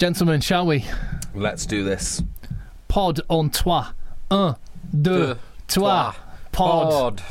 Gentlemen, shall we? Let's do this. Pod on toi. Un, deux, trois. Pod.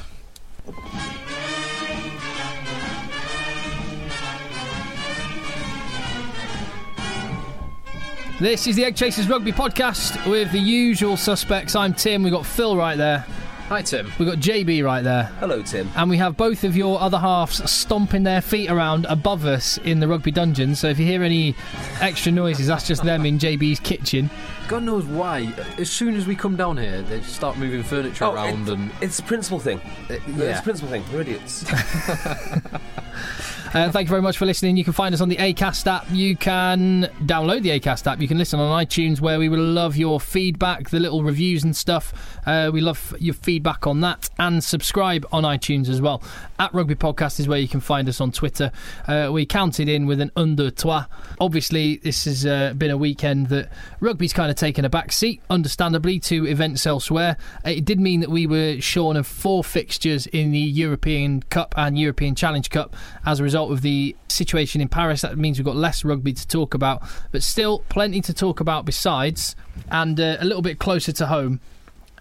This is the Egg Chasers Rugby Podcast with the usual suspects. I'm Tim. We've got Phil right there. Hi, Tim. We've got JB right there. Hello, Tim. And we have both of your other halves stomping their feet around above us in the rugby dungeon. So if you hear any extra noises, that's just them in JB's kitchen. God knows why. As soon as we come down here, they start moving furniture around, it- and it's a principal thing. Uh, It's yeah. a principal thing. We're idiots. Uh, thank you very much for listening. You can find us on the ACAST app. You can download the ACAST app. You can listen on iTunes, where we will love your feedback, the little reviews and stuff. Uh, we love your feedback on that. And subscribe on iTunes as well. At Rugby Podcast is where you can find us on Twitter. Uh, we counted in with an under trois. Obviously, this has uh, been a weekend that rugby's kind of taken a back seat, understandably, to events elsewhere. It did mean that we were shorn of four fixtures in the European Cup and European Challenge Cup as a result of the situation in Paris. That means we've got less rugby to talk about, but still plenty to talk about besides, and uh, a little bit closer to home.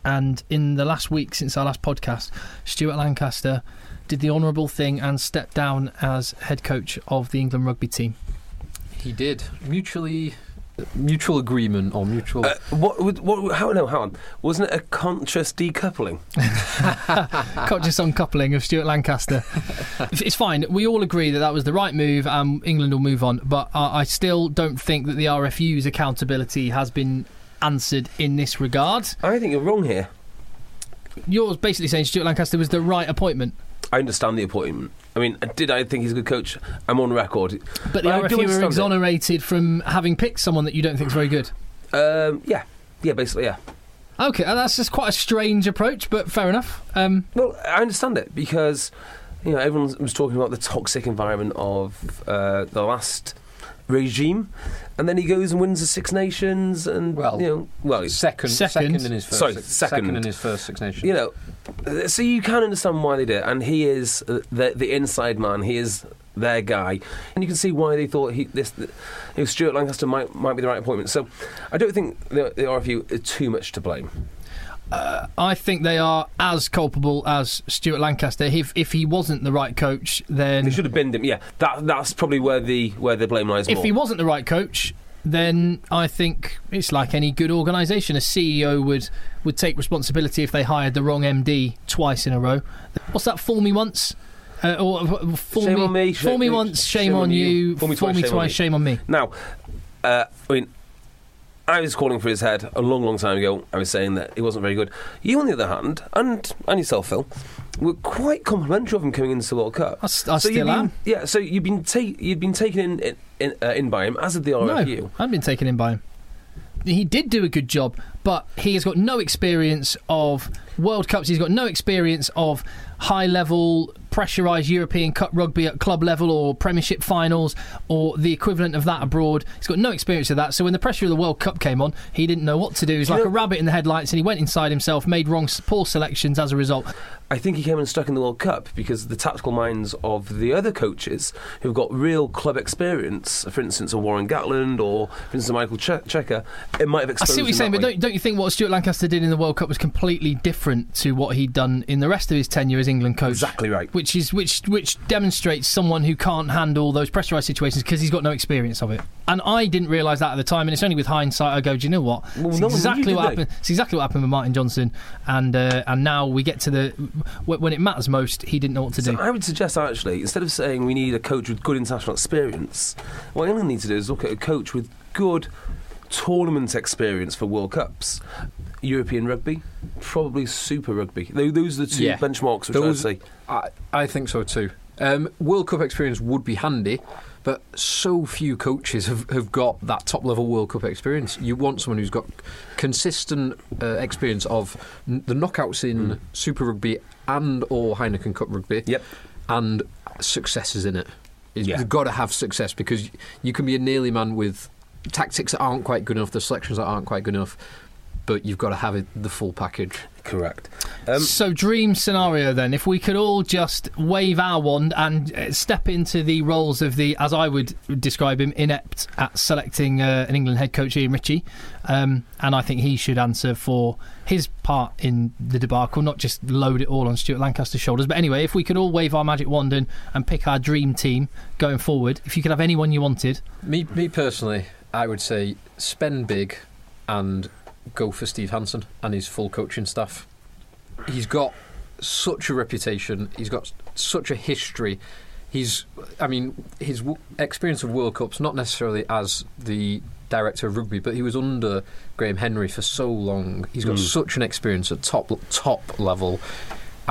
And in the last week since our last podcast, Stuart Lancaster did the honourable thing and stepped down as head coach of the England rugby team. he did mutually mutual agreement or mutual. uh, what, what, what? How? No, hang on. Wasn't it a conscious decoupling? conscious uncoupling of Stuart Lancaster. it's fine. We all agree that that was the right move, and England will move on. But uh, I still don't think that the RFU's accountability has been answered in this regard. I think you're wrong here. You're basically saying Stuart Lancaster was the right appointment, I understand the appointment. I mean, did I think he's a good coach? I'm on record. but the do RFU are understand it. exonerated from having picked someone that you don't think is very good. Um, yeah, yeah, basically, yeah. Okay, uh, that's just quite a strange approach, but fair enough. Um, Well, I understand it because you know everyone was talking about the toxic environment of uh, the last regime, and then he goes and wins the Six Nations, and Well, you know, well, second, Second. second in his first, Sorry, six- second. in his first Six Nations. you know, uh, so you can understand why they did it, and he is uh, the the inside man. He is their guy, and you can see why they thought he this you know, Stuart Lancaster might might be the right appointment. So I don't think the, the RFU is too much to blame. I think they are as culpable as Stuart Lancaster. If if he wasn't the right coach, then They should have binned him. Yeah, that that's probably where the where the blame lies if more. he wasn't the right coach, then I think it's like any good organisation. A CEO would would take responsibility if they hired the wrong MD twice in a row. What's that? Fool me once. Uh, or uh, fool Shame me, on me, fool me once, shame, on you. Fool me twice, shame on me. shame on me. Now, uh, I mean, I was calling for his head a long, long time ago. I was saying that he wasn't very good. You, on the other hand, and and yourself, Phil, were quite complimentary of him coming into the World Cup. I I so still been, am. Yeah, so you've been ta- you've been taken in in, in, uh, in by him, as did the No, RFU. I haven't been taken in by him. He did do a good job, but he has got no experience of World Cups. He's got no experience of high level, pressurised European Cup rugby at club level or Premiership finals or the equivalent of that abroad. He's got no experience of that. So when the pressure of the World Cup came on, he didn't know what to do. He was Do you like know- a rabbit in the headlights and he went inside himself, made wrong, poor selections as a result. I think he came unstuck in the World Cup because the tactical minds of the other coaches who've got real club experience, for instance, a Warren Gatland or, for instance, Michael che- Cheika, it might have exposed. I see what you're saying, but don't, don't you think what Stuart Lancaster did in the World Cup was completely different to what he'd done in the rest of his tenure as England coach? Exactly right. Which which is which which demonstrates someone who can't handle those pressurised situations because he's got no experience of it. And I didn't realise that at the time, and it's only with hindsight I go, do you know what? Well, it's no exactly what happened. It's exactly what happened with Martin Johnson, and uh, and now we get to the when it matters most, he didn't know what to So do. I would suggest actually, instead of saying we need a coach with good international experience, what England needs to do is look at a coach with good tournament experience for World Cups. European rugby, probably Super Rugby. Those are the two Yeah. benchmarks which Those- I'd say. I, I think so too. Um, World Cup experience would be handy, but so few coaches have, have got that top level World Cup experience. You want someone who's got consistent uh, experience of n- the knockouts in Super Rugby and or Heineken Cup Rugby, Yep. and successes in it. Yeah. You've got to have success because you can be a nearly man with tactics that aren't quite good enough, the selections that aren't quite good enough, but you've got to have it, the full package. Correct. Um, so, dream scenario then, if we could all just wave our wand and uh, step into the roles of the, as I would describe him, inept at selecting uh, an England head coach, Ian Ritchie, um, and I think he should answer for his part in the debacle, not just load it all on Stuart Lancaster's shoulders. But anyway, if we could all wave our magic wand and, and pick our dream team going forward, if you could have anyone you wanted, Me, me personally, I would say spend big and go for Steve Hansen and his full coaching staff. He's got such a reputation. He's got such a history. He's, I mean, his w- experience of World Cups, not necessarily as the director of rugby, but he was under Graham Henry for so long. He's got hmm. such an experience at top top level.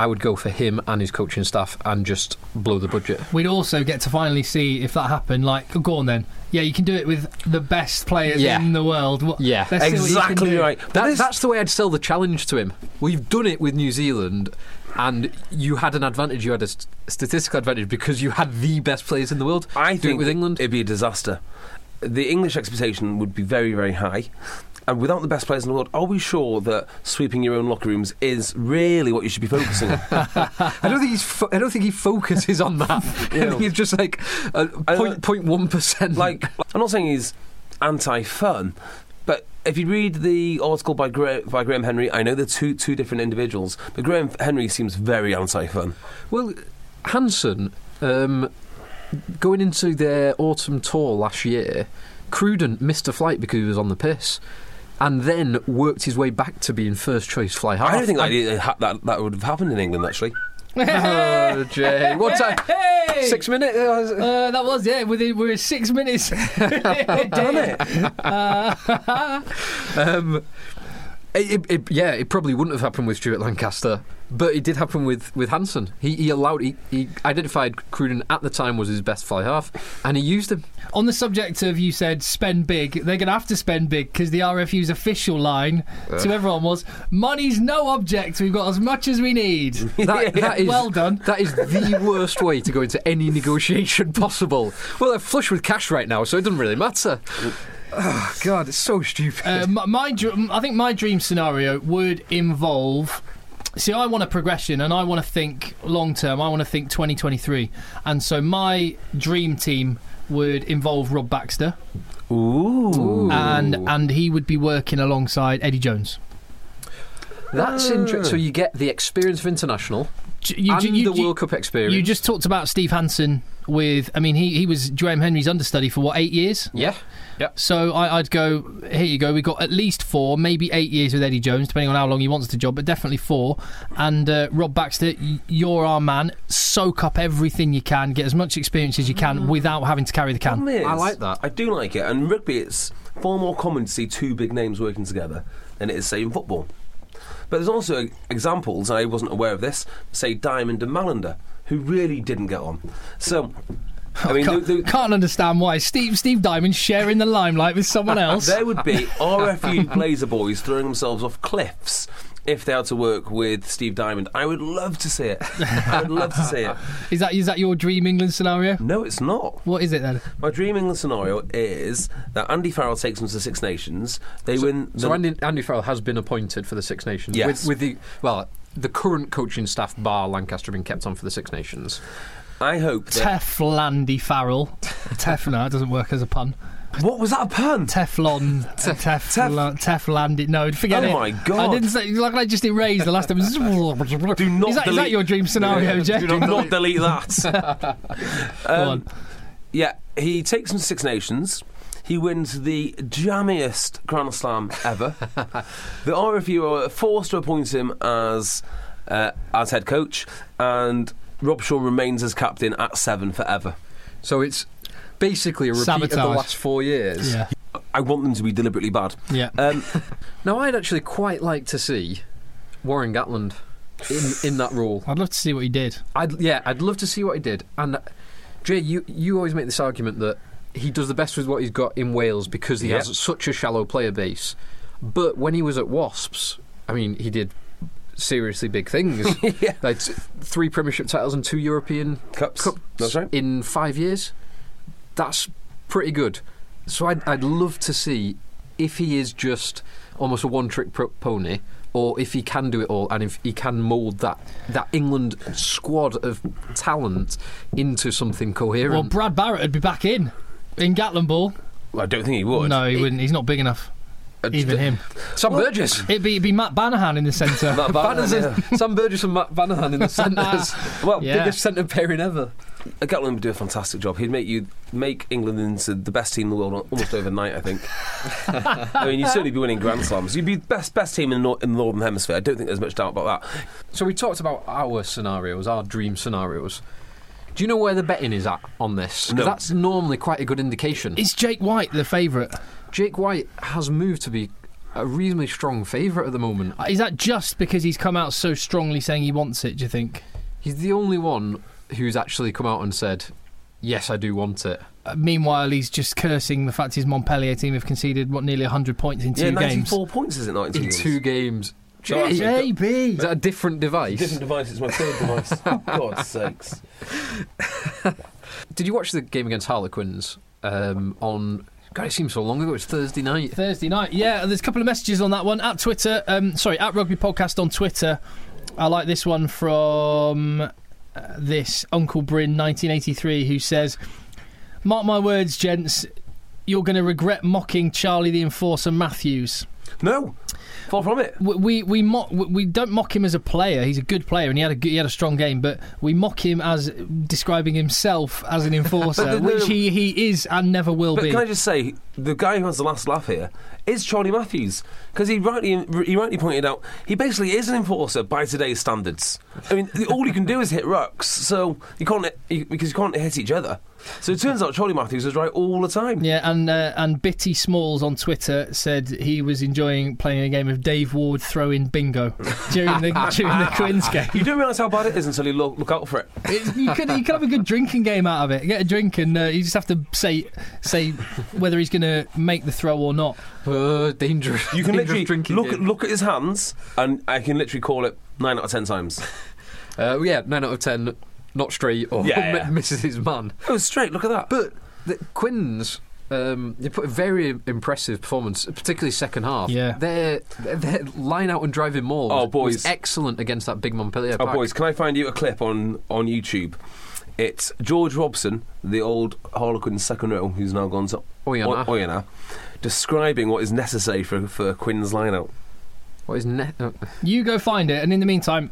I would go for him and his coaching staff and just blow the budget. we'd also get to finally see if that happened. Like, oh, go on then. Yeah, you can do it with the best players Yeah. in the world. What, Yeah. let's what exactly right. But That, this- that's the way I'd sell the challenge to him. We've done it with New Zealand, and you had an advantage. You had a st- statistical advantage because you had the best players in the world. I Do think it with England. it'd be a disaster. The English expectation would be very, very high. And without the best players in the world, are we sure that sweeping your own locker rooms is really what you should be focusing on? I don't think he's. Fo- I don't think he focuses on that. I think he's just like a I point don't- point one percent. like, I'm not saying he's anti-fun, but if you read the article by, Gra- by Graham Henry, I know they're two two different individuals, but Graham Henry seems very anti-fun. well, Hansen um, going into their autumn tour last year, Cruden missed a flight because he was on the piss. And then worked his way back to being first choice fly half. I don't think that, And- ha- that that would have happened in England actually. Oh, Jay. What time? Hey! Six minutes? Uh, that was yeah. Within we're six minutes. Damn it! Um, it, it, yeah, it probably wouldn't have happened with Stuart Lancaster, but it did happen with, with Hansen. He, he allowed, he, he identified Cruden at the time was his best fly half, and he used him. On the subject of you said spend big, they're going to have to spend big because the RFU's official line to everyone was money's no object. We've got as much as we need. That, that is, Well done. That is the worst way to go into any negotiation possible. Well, they're flush with cash right now, so it doesn't really matter. Oh, God, it's so stupid. Uh, my, my I think my dream scenario would involve. See, I want a progression, and I want to think long term. I want to think 2023, and so my dream team would involve Rob Baxter, Ooh. and and he would be working alongside Eddie Jones. That's interesting. So you get the experience of international You, and you- the you- World Cup experience. You just talked about Steve Hansen with. I mean, he he was Graham Henry's understudy for what eight years. yeah. So I, I'd go. Here you go. We've got at least four, maybe eight years with Eddie Jones, depending on how long he wants the job, but definitely four. And uh, Rob Baxter, you're our man. Soak up everything you can, get as much experience as you can without having to carry the can. Is, I like that. I do like it. And rugby, it's far more common to see two big names working together than it is, say, in football. But there's also examples, I wasn't aware of this, say Diamond and Mallinder, who really didn't get on. So, I mean, Can't, the- the- can't understand why Steve Steve Diamond sharing the limelight with someone else. there would be RFU Blazer boys throwing themselves off cliffs if they are to work with Steve Diamond. I would love to see it. I would love to see it. Is that is that your dream England scenario? No, it's not. What is it then? My dream England scenario is that Andy Farrell takes them to the Six Nations. They win. The, So Andy, Andy Farrell has been appointed for the Six Nations. Yes. With, with the well, the current coaching staff bar Lancaster have been kept on for the Six Nations. I hope that. Teflandy Farrell. Tef, no, it doesn't work as a pun. What was that a pun? Teflon. Tef- Teflon. Teflandy. No, forget it. Oh it. my God. I didn't say. Like I just erased the last time. Do not is that delete- your dream scenario, Jay? Do not delete that. Go Um, on. Yeah, he takes them to Six Nations. He wins the jammiest Grand Slam ever. the RFU are forced to appoint him as uh, as head coach, and Robshaw remains as captain at seven forever. So it's basically a repeat of the last four years. Yeah. I want them to be deliberately bad. Yeah. Um, Now, I'd actually quite like to see Warren Gatland in, in that role. I'd love to see what he did. I'd yeah, I'd love to see what he did. And uh, Jay, you you always make this argument that he does the best with what he's got in Wales because he Yeah. has such a shallow player base. But when he was at Wasps, I mean, he did seriously big things. yeah. like t- three Premiership titles and two European Cups. Cups That's right. in five years. That's pretty good. So I'd, I'd love to see if he is just almost a one-trick pro- pony, or if he can do it all, and if he can mould that that England squad of talent into something coherent. Well, Brad Barritt would be back in in Gatland Ball. Well, I don't think he would. No, he wouldn't. He's not big enough. Uh, Even him. Sam Burgess. It'd be, it'd be Matt Banahan in the centre. Matt Bannon, Banners- yeah. Sam Burgess and Matt Banahan in the centres. Well, Yeah. Biggest centre pairing ever. Gatland would do a fantastic job. He'd make you make England into the best team in the world almost overnight. I think. I mean, you'd certainly be winning Grand Slams. You'd be best best team in the, in the northern hemisphere. I don't think there's much doubt about that. So we talked about our scenarios, our dream scenarios. Do you know where the betting is at on this? No. That's normally quite a good indication. Is Jake White the favourite? Jake White has moved to be a reasonably strong favourite at the moment. Is that just because he's come out so strongly saying he wants it, do you think? He's the only one who's actually come out and said, "Yes, I do want it." Uh, meanwhile, he's just cursing the fact his Montpellier team have conceded, what, nearly 100 points in two yeah, games. 94 points is it not in two In games? two games. No, Jay, actually, JB! is that a different device? Different device. It's my third device. God's sakes. Did you watch the game against Harlequins um, on? God, it seems so long ago. It was Thursday night. Thursday night. Yeah, there's a couple of messages on that one. At Twitter, um, sorry, at Rugby Podcast on Twitter. I like this one from uh, this Uncle Bryn 1983 who says, Mark my words, gents, you're going to regret mocking Charlie the Enforcer Matthews. No, far from it. We we we, mock, we don't mock him as a player. He's a good player and he had a good- he had a strong game. But we mock him as describing himself as an enforcer, But the- which he, he is and never will But be. can I just say, the guy who has the last laugh here is Charlie Matthews because he rightly he rightly pointed out he basically is an enforcer by today's standards. I mean, all you can do is hit rucks, so you can't because you can't hit each other. So it turns out Charlie Matthews is right all the time. Yeah, and uh, and Bitty Smalls on Twitter said he was enjoying playing a game of Dave Ward throwing bingo during the during the Quins game. You don't realise how bad it is until you look, look out for it. It, you could you could have a good drinking game out of it. Get a drink and uh, you just have to say say whether he's going to make the throw or not. Uh, dangerous. You can dangerous literally drinking look at, game. look at his hands, and I can literally call it nine out of ten times. Uh, yeah, nine out of ten, not straight or Yeah, yeah. misses his man. Oh, straight. Look at that. But the Quins, um, they put a very impressive performance, particularly second half. Yeah. their their line out and driving maul. Oh, was- boys. was excellent against that big Montpellier. Oh, pack. boys, can I find you a clip on, on YouTube? It's George Robson, the old Harlequin second row, who's now gone to Oyonnax. O- Oyonnax, describing what is necessary for, for Quinn's line-out. What is ne- uh, You go find it, and in the meantime.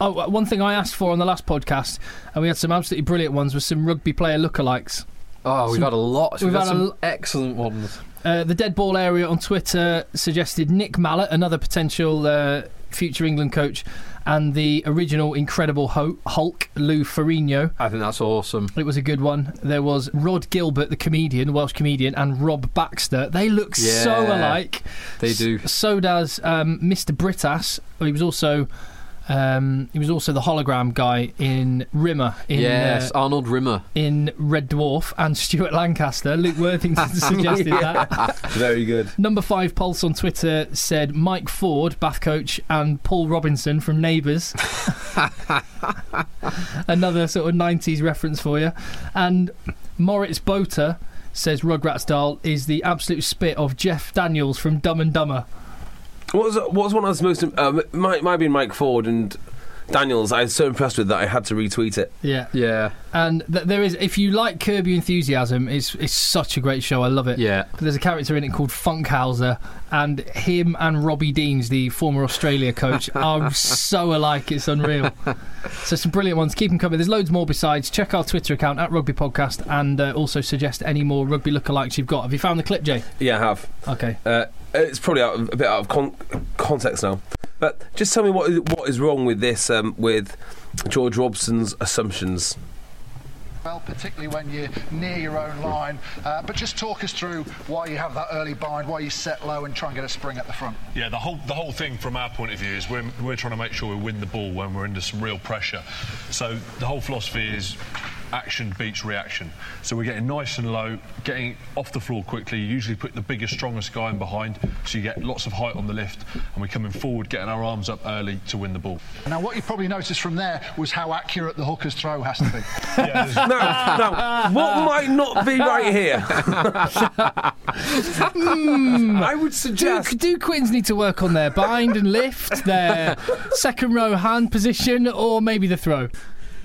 Oh, one thing I asked for on the last podcast, and we had some absolutely brilliant ones, was some rugby player lookalikes. Oh, we've Some- had a lot. We've, we've had, had some l- excellent ones. Uh, the dead ball area on Twitter suggested Nick Mallett, another potential uh, future England coach, and the original Incredible Hulk, Lou Ferrigno. I think that's awesome. It was a good one. There was Rhod Gilbert, the comedian, Welsh comedian, and Rob Baxter. They look so alike. They do. So does um, Mr. Brittas. He was also um, he was also the hologram guy in Rimmer in yes, uh, Arnold Rimmer. in Red Dwarf, and Stuart Lancaster. Luke Worthington suggested that. Very good. Number five Pulse on Twitter said Mike Ford, Bath coach, and Paul Robinson from Neighbours. Another sort of 90s reference for you. And Moritz Boter says Rugrats Dahl is the absolute spit of Jeff Daniels from Dumb and Dumber. What was, what was one of the most... Um, might, might have been Mike Ford, and Daniels, I was so impressed with that I had to retweet it. Yeah. Yeah, And th- there is, if you like Curb Your Enthusiasm, it's it's such a great show. I love it. yeah. There's a character in it called Funkhouser, and him and Robbie Deans, the former Australia coach, are so alike. It's unreal. So some brilliant ones. Keep them coming. There's loads more besides. Check our Twitter account at Rugby Podcast, and uh, also suggest any more rugby lookalikes you've got. Have you found the clip, Jay? Yeah, I have. Okay. Uh, it's probably out of, a bit out of con- context now, but just tell me what is, what is wrong with this um, with George Robson's assumptions. well, particularly when you're near your own line. Uh, but just talk us through why you have that early bind, why you set low and try and get a spring at the front. Yeah, the whole the whole thing from our point of view is we're, we're trying to make sure we win the ball when we're under some real pressure. So the whole philosophy is action beats reaction. So we're getting nice and low, getting off the floor quickly. You usually put the biggest, strongest guy in behind, so you get lots of height on the lift, and we're coming forward, getting our arms up early to win the ball. Now, what you probably noticed from there was how accurate the hooker's throw has to be. Yeah, there's- Now, now, what might not be right here? Hmm. I would Do, suggest. do Quins need to work on their bind and lift, their second row hand position, or maybe the throw?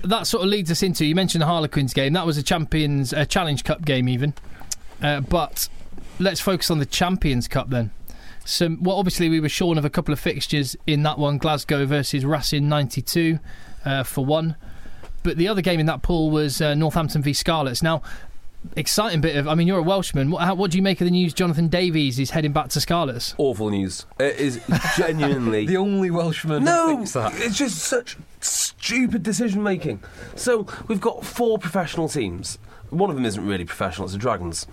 That sort of leads us into. You mentioned the Harlequins game. That was a Champions uh, Challenge Cup game, even. Uh, but let's focus on the Champions Cup then. So, well, obviously we were shorn of a couple of fixtures in that one. Glasgow versus Racing '92 uh, for one, but the other game in that pool was uh, Northampton v Scarlets. Now, exciting bit of. I mean, you're a Welshman. What, how, what do you make of the news? Jonathan Davies is heading back to Scarlets. Awful news. It is genuinely. The only Welshman No, who thinks that. it's just such stupid decision making. So we've got four professional teams. One of them isn't really professional; it's the Dragons.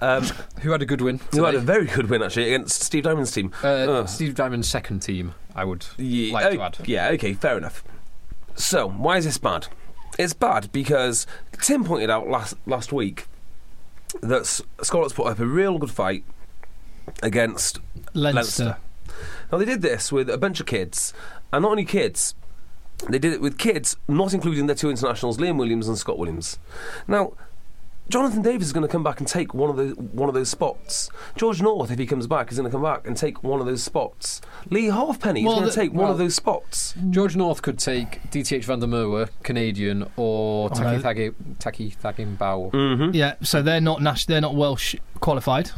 Um, Who had a good win? who had a very good win actually against Steve Diamond's team. Uh, Ugh. Steve Diamond's second team, I would Yeah, like to add. Yeah, okay, fair enough. So, why is this bad? It's bad because Tim pointed out last last week that S- Scarlets put up a real good fight against Leinster. Leinster. Now they did this with a bunch of kids, and not only kids, they did it with kids, not including their two internationals, Liam Williams and Scott Williams. Now, Jonathan Davies is going to come back and take one of those one of those spots. George North, if he comes back, is going to come back and take one of those spots. Leigh Halfpenny Well, is going the- to take one of those spots. George North could take DTH Van der Merwe, Canadian, or Oh, no. Taki Thagi- Taki Thagimbao. Mm-hmm. Yeah, so they're not Nash, they're not Welsh qualified.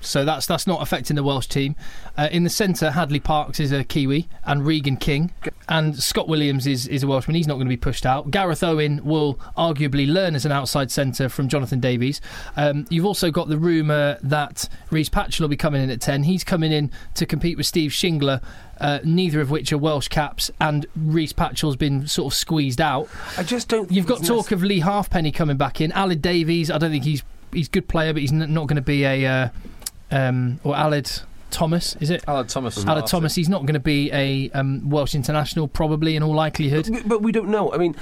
So that's that's not affecting the Welsh team. Uh, in the centre, Hadleigh Parkes is a Kiwi, and Regan King, and Scott Williams is, is a Welshman. He's not going to be pushed out. Gareth Owen will arguably learn as an outside centre from Jonathan Davies. Um, you've also got the rumour that Rhys Patchell will be coming in at ten. He's coming in to compete with Steve Shingler. Uh, neither of which are Welsh caps, and Rhys Patchell's been sort of squeezed out. I just don't. You've got talk of Leigh Halfpenny coming back in. Aled Davies, I don't think he's he's a good player, but he's n- not going to be a uh, um, or Alid Thomas, is it? Aled Thomas. Aled. Thomas, he's not going to be a um, Welsh international, probably in all likelihood. But- But we don't know. I mean,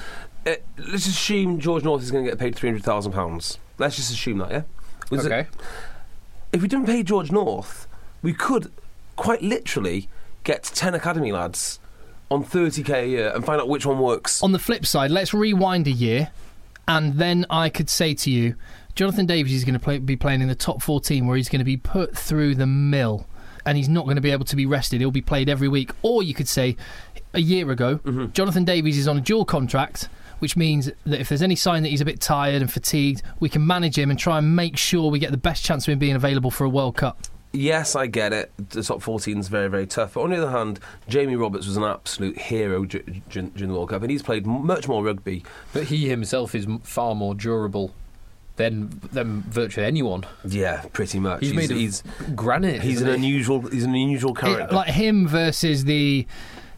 uh, let's assume George North is going to get paid three hundred thousand pounds. Let's just assume that, yeah. Was it- Okay. if we didn't pay George North, we could quite literally get ten academy lads on thirty k a year and find out which one works. On the flip side, let's rewind a year, and then I could say to you, Jonathan Davies is going to play, be playing in the top 14 where he's going to be put through the mill and he's not going to be able to be rested. He'll be played every week. Or you could say, a year ago, mm-hmm. Jonathan Davies is on a dual contract. Which means that if there's any sign that he's a bit tired and fatigued, we can manage him and try and make sure we get the best chance of him being available for a World Cup. Yes, I get it. The top 14 is very, very tough. But on the other hand, Jamie Roberts was an absolute hero dur- dur- during the World Cup, and he's played much more rugby. But he himself is far more durable than than virtually anyone. Yeah, pretty much. He's, made of he's, granite. he's an he? unusual. He's an unusual It- character. like him versus the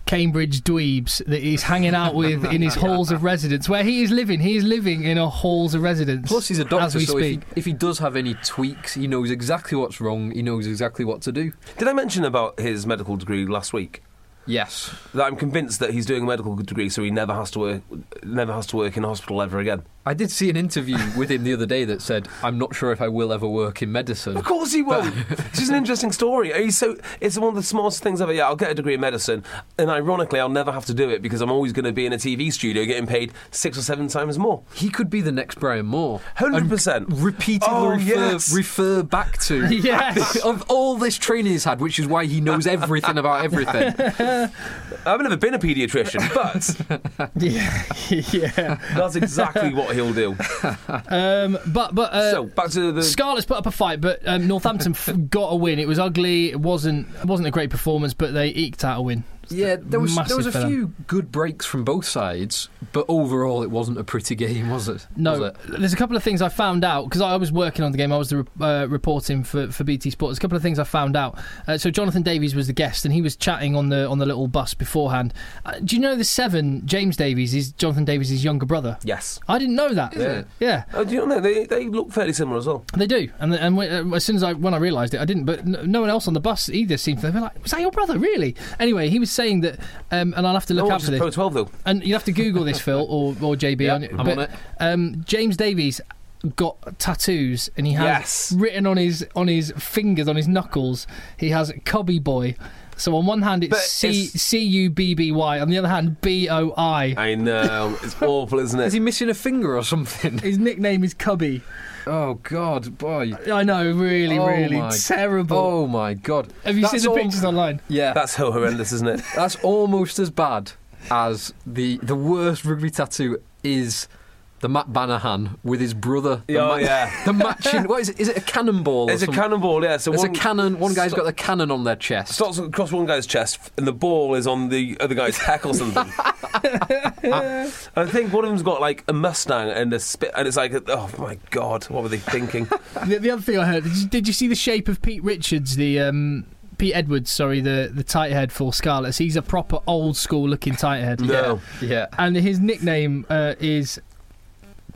Cambridge dweebs that he's hanging out with in his halls of residence, where he is living. He is living in a halls of residence. Plus, he's a doctor, as we so if he, speak. if he does have any tweaks, he knows exactly what's wrong. He knows exactly what to do. Did I mention about his medical degree last week? Yes. That I'm convinced that he's doing a medical degree, so he never has to work, never has to work in a hospital ever again. I did see an interview with him the other day that said, "I'm not sure if I will ever work in medicine." Of course he won't. it's just an interesting story. He's so it's one of the smallest things ever. Yeah, I'll get a degree in medicine, and ironically, I'll never have to do it because I'm always going to be in a TV studio getting paid six or seven times more. He could be the next Brian Moore. 100%. And Repeatedly Oh, refer, yes. refer back to Yes. of all this training he's had, which is why he knows everything about everything. I've never been a paediatrician, but Yeah, yeah. that's exactly what he'll do. Um, but but uh, so back to the. Scarlets put up a fight, but um, Northampton got a win. It was ugly. It wasn't it wasn't a great performance, but they eked out a win. Yeah, there was there was a for them. few good breaks from both sides, but overall it wasn't a pretty game, was it? No, Was it? there's a couple of things I found out because I was working on the game. I was the, re- uh, reporting for, for BT Sports. A couple of things I found out. Uh, so Jonathan Davies was the guest, and he was chatting on the on the little bus beforehand. Uh, do you know the seven? James Davies is Jonathan Davies' younger brother. yes. I didn't know that. Is it? Yeah, Oh, do you know they, they look fairly similar as well? they do. And and when, uh, as soon as I when I realised it, I didn't. But no, no one else on the bus either seemed to. be like, "Was that your brother? Really?" Anyway, he was saying that, um, and I'll have to look oh, out for this. Pro 12 though. And you'll have to Google this, Phil or, or JB. Yeah, on it. I'm but, on it. Um, James Davies got tattoos, and he has Yes. written on his on his fingers, on his knuckles. He has Cubby Boy. So on one hand it's C it's- C U B B Y, on the other hand B O I. I know. It's awful, isn't it? Is he missing a finger or something? His nickname is Cubby. Oh God, boy! I know, really, Oh really my- terrible. Oh my God! Have you That's seen the al- pictures online? Yeah, That's so horrendous, isn't it? that's almost as bad as the the worst rugby tattoo is the Matt Banahan with his brother. The Oh, yeah. the matching. What is it? Is it a cannonball? or It's a cannonball, yeah. So It's one a cannon. One guy's sto- got the cannon on their chest. starts across one guy's chest, and the ball is on the other guy's heck or something. I think one of them's got like a Mustang and a spit, and it's like, oh my god, what were they thinking? The, the other thing I heard, did you, did you see the shape of Pete Richards, the um, Pete Edwards, sorry, the the tight head for Scarlets? He's a proper old school looking tight head. No. Yeah. and his nickname uh, is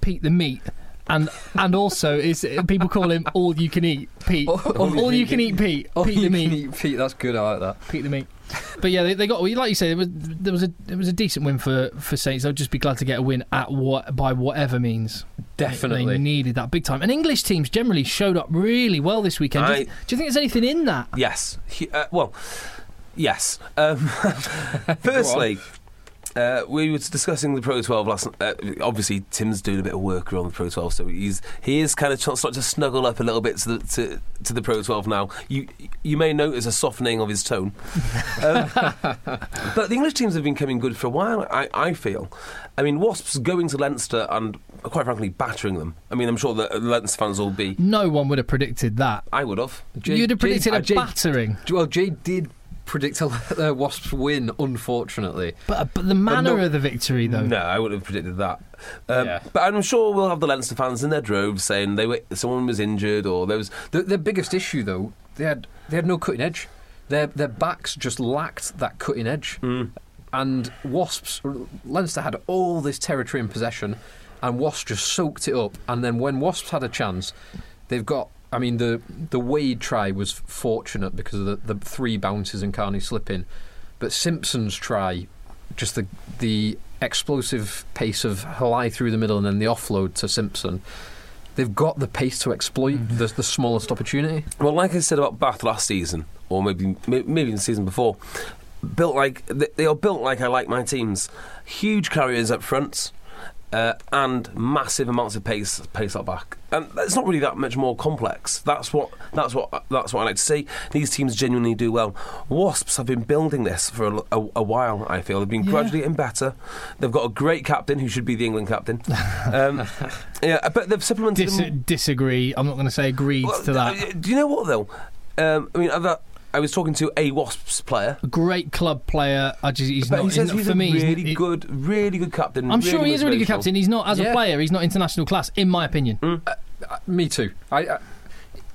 Pete the Meat. And and also is people call him all you can eat Pete. All- All, all you can eat Pete. Oh, Pete you the can Meat. eat Pete. That's good. I like that. Pete the Meat. But yeah, they, they got like you say there was there was a it was a decent win for for Saints. They'll just be glad to get a win at what by whatever means. Definitely. they needed that big time. And English teams generally showed up really well this weekend. Do you, do you think there's anything in that? Yes. He, uh, well, yes. Um, firstly, uh, we were discussing the Pro 12 last. Uh, obviously, Tim's doing a bit of work around the Pro 12, so he's he is kind of starting to snuggle up a little bit to the to, to the Pro 12 now. You you may notice a softening of his tone, um, but the English teams have been coming good for a while. I, I feel. I mean, Wasps going to Leinster and quite frankly battering them. I mean, I'm sure that Leinster fans will be. No one would have predicted that. I would have. Jay- You'd have predicted uh, a Jay- battering. Well, Jay did predict a uh, Wasps win, unfortunately. But, but the manner no- of the victory, though. No, I wouldn't have predicted that. Um, Yeah. But I'm sure we'll have the Leinster fans in their droves saying they were someone was injured or there was. The, their biggest issue, though, they had they had no cutting edge. Their their backs just lacked that cutting edge. And Wasps, Leinster had all this territory in possession, and Wasps just soaked it up. And then when Wasps had a chance, they've got. I mean, the the Wade try was fortunate because of the, the three bounces and Kearney slipping, but Simpson's try, just the the explosive pace of Halai through the middle and then the offload to Simpson. They've got the pace to exploit mhm. the, the smallest opportunity. Well, like I said about Bath last season, or maybe may- maybe the season before, built like they they are built like I like my teams. Huge carriers up front. Uh, and massive amounts of pace, pace up back, and it's not really that much more complex. That's what that's what that's what I like to see. These teams genuinely do well. Wasps have been building this for a, a- a while. I feel they've been Yeah. gradually getting better. They've got a great captain who should be the England captain. Um, yeah, but they've supplemented. Dis- disagree. I'm not going to say agreed well, to that. uh, Do you know what though? Um, I mean, I, I was talking to a Wasps player. A great club player. I just, he's But not. he says he's not- he's for a me, he's- really he- good, really good captain. I'm sure he is a really good captain. He's not as a player. He's not international class, in my opinion. Mm. Uh, uh, me too. I, I,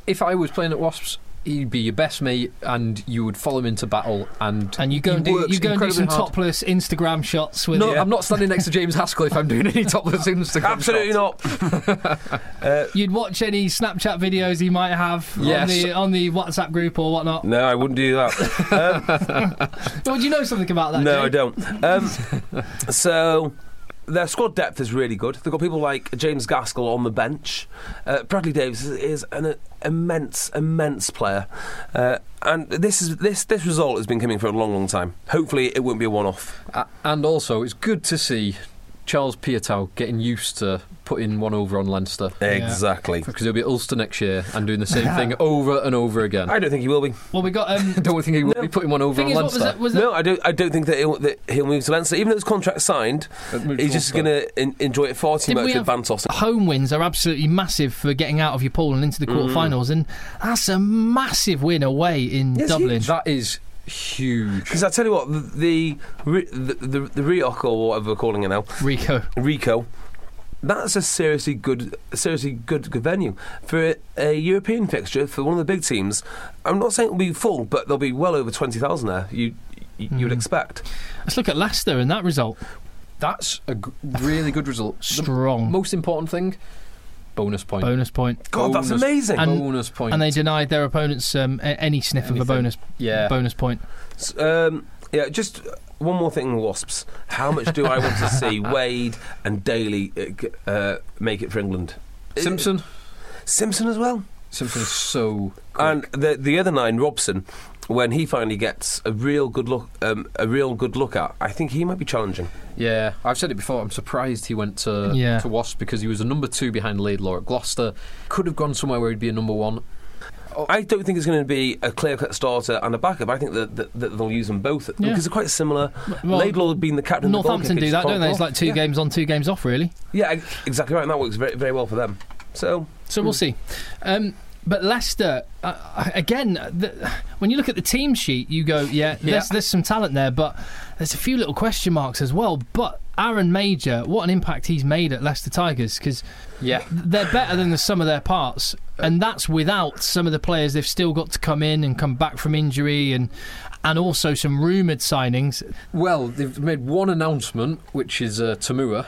if I was playing at Wasps, he'd be your best mate, and you would follow him into battle. And And you go and do you go and do some hard. topless Instagram shots with. No, it. I'm not standing next to James Haskell if I'm doing any topless Instagram. Absolutely shots. not. uh, You'd watch any Snapchat videos he might have Yes. on the on the WhatsApp group or whatnot. no, I wouldn't do that. Um, Well, do you know something about that? no, Jay? I don't. Um, so, their squad depth is really good. They've got people like James Gaskell on the bench. Uh, Bradley Davies is, an uh, immense, immense player, uh, and this is this this result has been coming for a long, long time. Hopefully, it won't be a one-off. And also, it's good to see Charles Piutau getting used to putting one over on Leinster. Exactly. Because he'll be at Ulster next year and doing the same thing over and over again. I don't think he will be. Well, we got. Um, don't think he will be putting one over thing on is, what was Leinster. Was that No, I don't. I don't think that he'll, that he'll move to Leinster, even though his contract's signed. He's just going to enjoy it far too Didn't much we with have- home wins are absolutely massive for getting out of your pool and into the quarterfinals, and that's a massive win away in Yes, Dublin. That is huge. Because I tell you what, the the the, the, the Ricoh or whatever we're calling it now, Ricoh. Ricoh. That's a seriously good, seriously good, good venue for a, a European fixture for one of the big teams. I'm not saying it'll be full, but there'll be well over twenty thousand there. You, you you'd hmm. expect. Let's look at Leicester and that result. That's a g- really good result. The Strong. most important thing, bonus point. Bonus point. God, that's amazing. And- bonus point. And they denied their opponents um, a- any sniff of a bonus yeah. bonus point. S- Um, yeah, just one more thing, Wasps. How much do I want to see Wade and Daly uh, uh, make it for England? Simpson. Simpson as well. Simpson's so quick. And the the other nine, Robson, when he finally gets a real good look, um, a real good look at, I think he might be challenging. Yeah, I've said it before. I'm surprised he went to Yeah. to Wasp because he was a number two behind Laidlaw at Gloucester. Could have gone somewhere where he'd be a number one. I don't think it's going to be a clear cut starter and a backup. I think that, that, that they'll use them both Yeah. because they're quite similar. Well, Laidlaw being the captain. of the goal Northampton kickers, do that, don't they? It's like two yeah. games on, two games off, really. Yeah, exactly right. And that works very, very well for them. So So we'll see. Um, but Leicester, uh, again, the, when you look at the team sheet, you go, yeah, Yeah. There's, there's some talent there, but there's a few little question marks as well. But Aaron Mauger, what an impact he's made at Leicester Tigers because Yeah, they're better than the sum of their parts, and that's without some of the players they've still got to come in and come back from injury and. And also some rumoured signings. Well, they've made one announcement, which is uh, Toomua,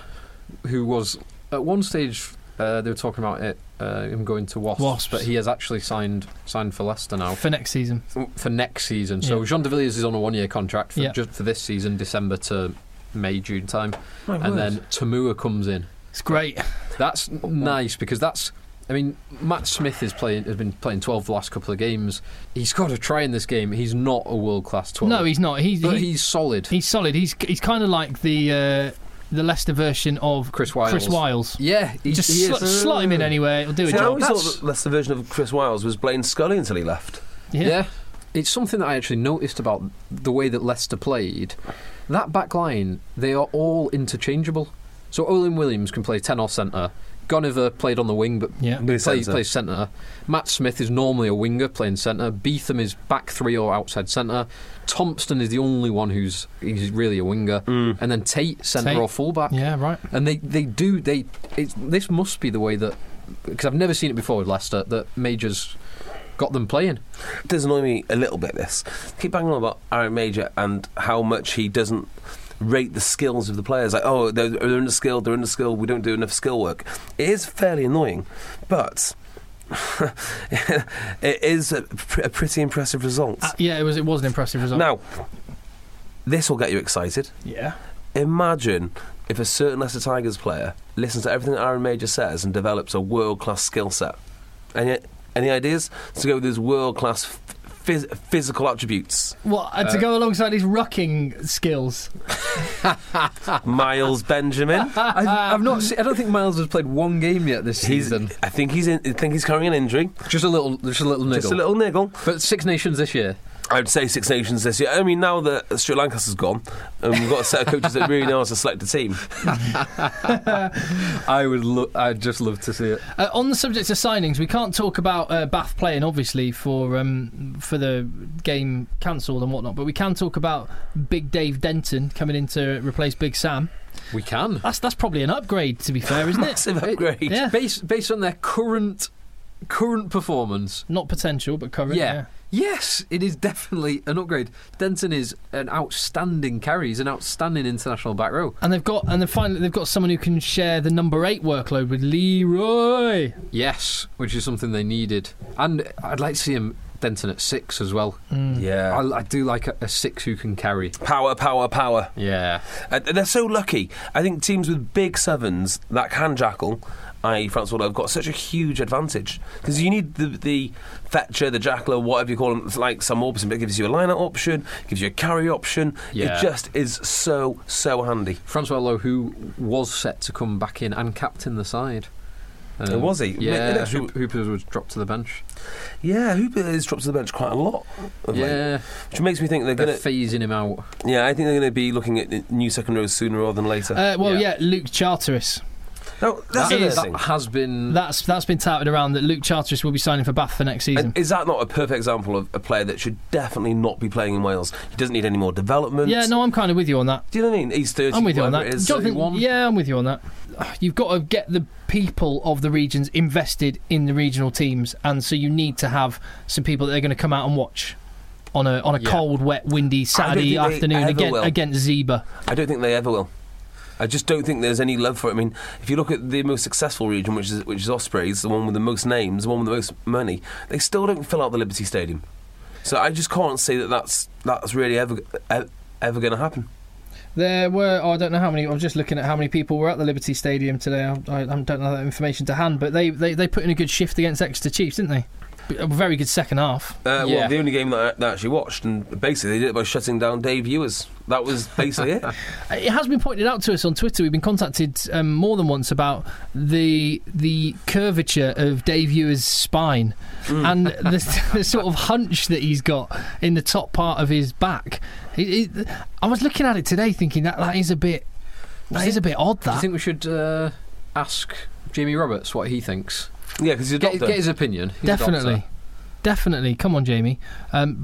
who was at one stage uh, they were talking about it uh, him going to Wasps, Wasps. but he has actually signed signed for Leicester now for next season. for next season. So Yeah. Jean de Villiers is on a one year contract for Yeah. just for this season, December to May June time, My and word. then Toomua comes in. It's great. That's nice because that's. I mean, Matt Smith is playing has been playing twelve the last couple of games. He's got a try in this game. He's not a world class twelve. No, he's not. He's but he- he's solid. he's solid. He's he's kind of like the uh, the Leicester version of Chris Wyles. Chris Wyles. Yeah, he, Just he sl- is. slot uh, him in anywhere. It'll do a See, I job. always thought That's- that the version of Chris Wyles was Blaine Scully until he left. Yeah. It's something that I actually noticed about the way that Leicester played. That back line, they are all interchangeable. So Owen Williams can play 10 or centre. Goneva played on the wing but Yeah. Plays plays, centre. plays centre. Matt Smith is normally a winger playing centre. Betham is back three or outside centre. Thompson is the only one who's he's really a winger. Mm. And then Tait, centre Tait. or fullback. Yeah, right. And they, they do, they it's, this must be the way that, because I've never seen it before with Leicester, that Mauger's got them playing. It does annoy me a little bit. This keep banging on about Aaron Mauger and how much he doesn't rate the skills of the players. Like, oh, they're, they're underskilled, they're underskilled. We don't do enough skill work. It is fairly annoying, but it is a, pr- a pretty impressive result. Uh, yeah, it was it was an impressive result. now, this will get you excited. yeah. Imagine if a certain Leicester Tigers player listens to everything that Aaron Mauger says and develops a world class skill set. Any any ideas to go with his world class phys- physical attributes? Well, uh, to go alongside his rucking skills. Miles Benjamin. I've, I've not. Se- I don't think Miles has played one game yet this He's. season. I think he's. In, I think he's carrying an injury. just a little, just a little niggle. Just a little niggle. But Six Nations this year. I would say Six Nations this year. I mean, now that Stuart Lancaster's gone, and we've got a set of coaches that really know how to select a team. I would. Lo- I'd just love to see it. Uh, on the subject of signings, we can't talk about uh, Bath playing, obviously, for um, for the game cancelled and whatnot, but we can talk about Big Dave Denton coming in to replace Big Sam. We can. That's that's probably an upgrade, to be fair, isn't it? Massive upgrade. Yeah. Based based on their current current performance. Not potential, but current. Yeah. Yeah. Yes, it is definitely an upgrade. Denton is an outstanding carry. He's an outstanding international back row. And they've got and then finally they've got someone who can share the number eight workload with Leroy. Yes, which is something they needed. And I'd like to see him Denton at six as well. Yeah. I, I do like a, a six who can carry. Power, power, power. Yeah. Uh, they're so lucky. I think teams with big sevens that can jackal, i.e. France World, have got such a huge advantage because you need the, the fetcher, the jackler, whatever you call them, it's like some option, but it gives you a line-out option, gives you a carry option. Yeah. It just is so so handy. Francois Louw, who was set to come back in and captain the side. Um, was he? Yeah, Actually- Hoop- Hooper was dropped to the bench. Yeah, Hooper is dropped to the bench quite a lot. of late, Yeah, which makes me think they're they're going to. phasing him out. Yeah, I think they're going to be looking at new second rows sooner rather than later. Uh, well, Yeah. yeah, Luke Charteris. No, that's is, that has been. That's that's been touted around that Luke Charteris will be signing for Bath for next season. And is that not a perfect example of a player that should definitely not be playing in Wales? He doesn't need any more development. yeah, no, I'm kind of with you on that. Do you know what I mean? He's 30. I'm with you on whatever that. it is. Jonathan- yeah, I'm with you on that. You've got to get the people of the regions invested in the regional teams, and so you need to have some people that are going to come out and watch on a on a Yeah. cold, wet, windy Saturday afternoon ever against, will. against Zebra. I don't think they ever will. I just don't think there's any love for it. I mean, if you look at the most successful region, which is which is Ospreys, the one with the most names, the one with the most money, they still don't fill out the Liberty Stadium. So I just can't see that that's that's really ever ever going to happen. There were, oh, I don't know how many. I was just looking at how many people were at the Liberty Stadium today. I, I, I don't know that information to hand, but they, they, they put in a good shift against Exeter Chiefs, didn't they? A very good second half. Uh, Yeah. Well, the only game that I, that I actually watched, and basically they did it by shutting down Dave Ewers. That was basically it. It has been pointed out to us on Twitter. We've been contacted um, more than once about the the curvature of Dave Ewer's spine and the, the sort of hunch that he's got in the top part of his back. It, it, I was looking at it today, thinking that that is a bit that is a bit odd. Do you think we should uh, ask Jamie Roberts what he thinks? Yeah, because he's a Get, doctor. get his opinion. He's definitely. Definitely, come on, Jamie. Um,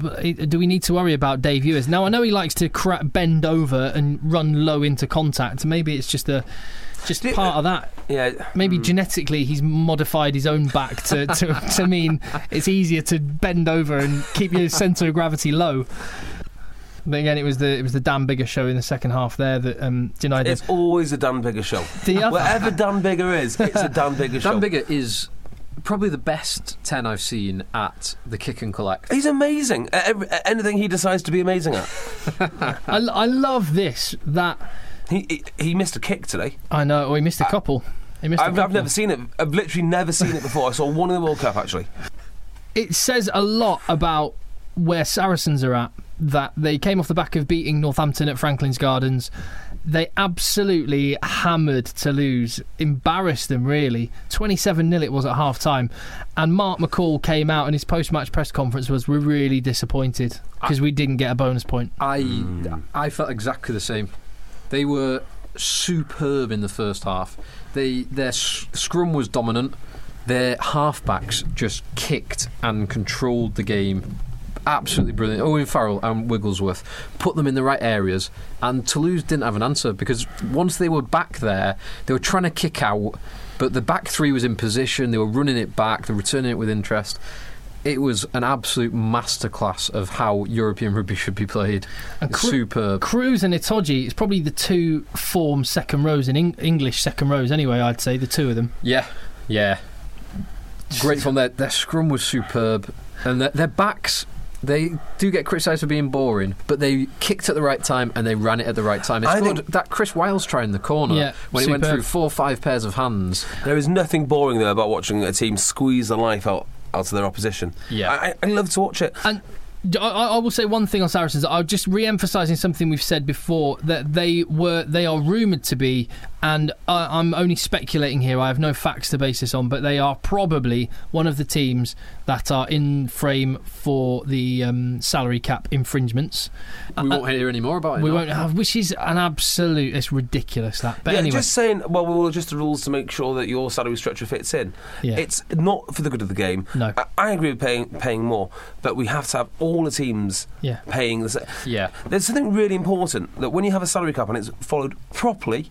do we need to worry about Dave Ewers? Now, I know he likes to cra- bend over and run low into contact. Maybe it's just a just Did- part of that. yeah, Maybe hmm. genetically he's modified his own back to, to, to mean it's easier to bend over and keep your centre of gravity low. But again, it was the it was the Dan Biggar show in the second half there that um, denied it. It's always a Dan Biggar show. The other- Wherever Dan Biggar is, it's a Dan Biggar show. Dan Biggar is probably the best 10 I've seen at the kick and collect. He's amazing at, every, at anything he decides to be amazing at. I, I love this that He, he he missed a kick today. I know. Oh, he missed a uh, couple. He missed a I've, I've never seen it. I've literally never seen it before. I saw one in the World Cup actually. it says a lot about where Saracens are at that they came off the back of beating Northampton at Franklin's Gardens. They absolutely hammered Toulouse, embarrassed them really. 27 0 it was at half time. And Mark McCall came out and his post match press conference was We're really disappointed because we didn't get a bonus point. I, hmm. I felt exactly the same. They were superb in the first half. They Their s- scrum was dominant. Their halfbacks just kicked and controlled the game absolutely brilliant. Owen Farrell and Wigglesworth put them in the right areas, and Toulouse didn't have an answer because once they were back there, they were trying to kick out, but the back three was in position. They were running it back, they were returning it with interest. It was an absolute masterclass of how European rugby should be played. And Cru- Superb. Kruis and Itoje, it's probably the two form second rows in Eng- English second rows anyway, I'd say, the two of them. Yeah, yeah. Great from their their scrum was superb, and their, their backs. They do get criticised for being boring, but they kicked at the right time and they ran it at the right time. They I scored think- that Chris Wyles try in the corner Yeah, when he went superb. through four or five pairs of hands. There is nothing boring though about watching a team squeeze the life out out of their opposition. Yeah. I, I I love to watch it. And I, I will say one thing on Saracens. I'll just re-emphasising something we've said before that they were they are rumoured to be, and I, I'm only speculating here. I have no facts to base this on, but they are probably one of the teams that are in frame for the um, salary cap infringements. We won't hear any more about it. We now. won't have, which is an absolute. It's ridiculous that. But yeah, anyway, just saying. Well, we'll adjust the rules to make sure that your salary structure fits in. Yeah. It's not for the good of the game. No. I, I agree with paying paying more, but we have to have all the teams yeah. paying the. same. Yeah. There's something really important that when you have a salary cap and it's followed properly,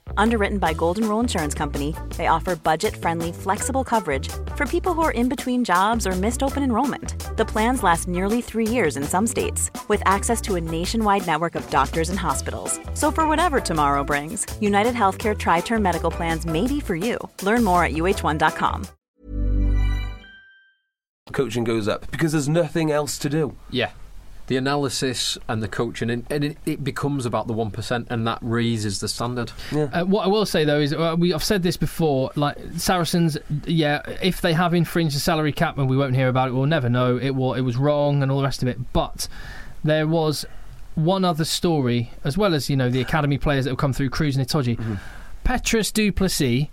Underwritten by Golden Rule Insurance Company, they offer budget friendly, flexible coverage for people who are in between jobs or missed open enrollment. The plans last nearly three years in some states, with access to a nationwide network of doctors and hospitals. So, for whatever tomorrow brings, United Healthcare Tri Term Medical Plans may be for you. Learn more at uh1.com. Coaching goes up because there's nothing else to do. Yeah. The analysis and the coaching, and, and it, it becomes about the 1%, and that raises the standard. Uh, what I will say though is uh, we I've said this before. Like Saracens, yeah, if they have infringed the salary cap, and we won't hear about it, we'll never know. It was it was wrong and all the rest of it. But there was one other story, as well as you know the academy players that have come through, Kruis and Itoje. Mm-hmm. Petrus du Plessis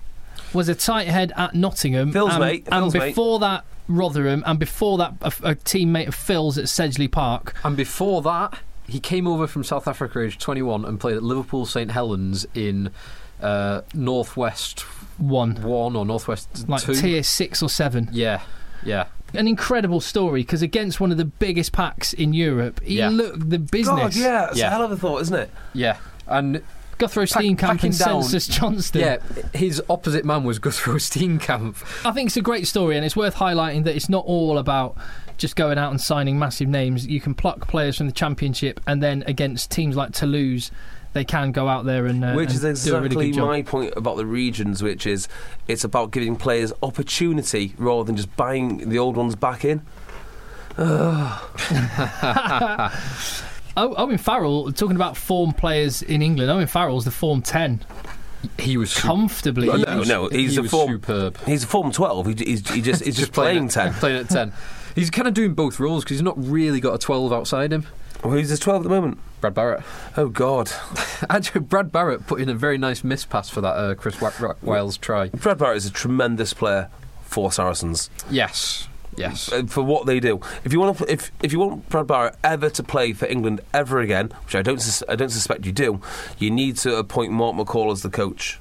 was a tight head at Nottingham, Phil's and, mate, and Phil's mate. before that Rotherham, and before that a, a teammate of Phil's at Sedgley Park. And before that, he came over from South Africa age 21 and played at Liverpool St Helens in uh, Northwest One 1 or Northwest like 2. tier six or seven. Yeah, yeah. an incredible story because against one of the biggest packs in Europe, he Yeah. looked the business. God, yeah, it's Yeah. a hell of a thought, isn't it? Yeah. And Gurthrö Pack- Steenkamp and down- Census Johnston. yeah, his opposite man was Gurthrö Steenkamp. I think it's a great story, and it's worth highlighting that it's not all about just going out and signing massive names. You can pluck players from the Championship, and then against teams like Toulouse, they can go out there and, uh, which is and do a really exactly good job. my point about the regions, which is it's about giving players opportunity rather than just buying the old ones back in. Oh, Owen Farrell, talking about form players in England, Owen Farrell's the form 10 He was comfortably. Oh, no, no, he's he a was form. superb. He's a form twelve. He, he's, he just he's just playing at, ten. Playing at 10. He's kind of doing both roles because he's not really got a 12 outside him. Well, he's just twelve at the moment. Brad Barritt. Oh God, Actually, Brad Barritt put in a very nice miss pass for that uh, Chris Wyles try. Brad Barritt is a tremendous player for Saracens. Yes, yes. uh, for what they do. If you want, to, if if you want Brad Barritt ever to play for England ever again, which I don't, sus- I don't suspect you do, you need to appoint Mark McCall as the coach.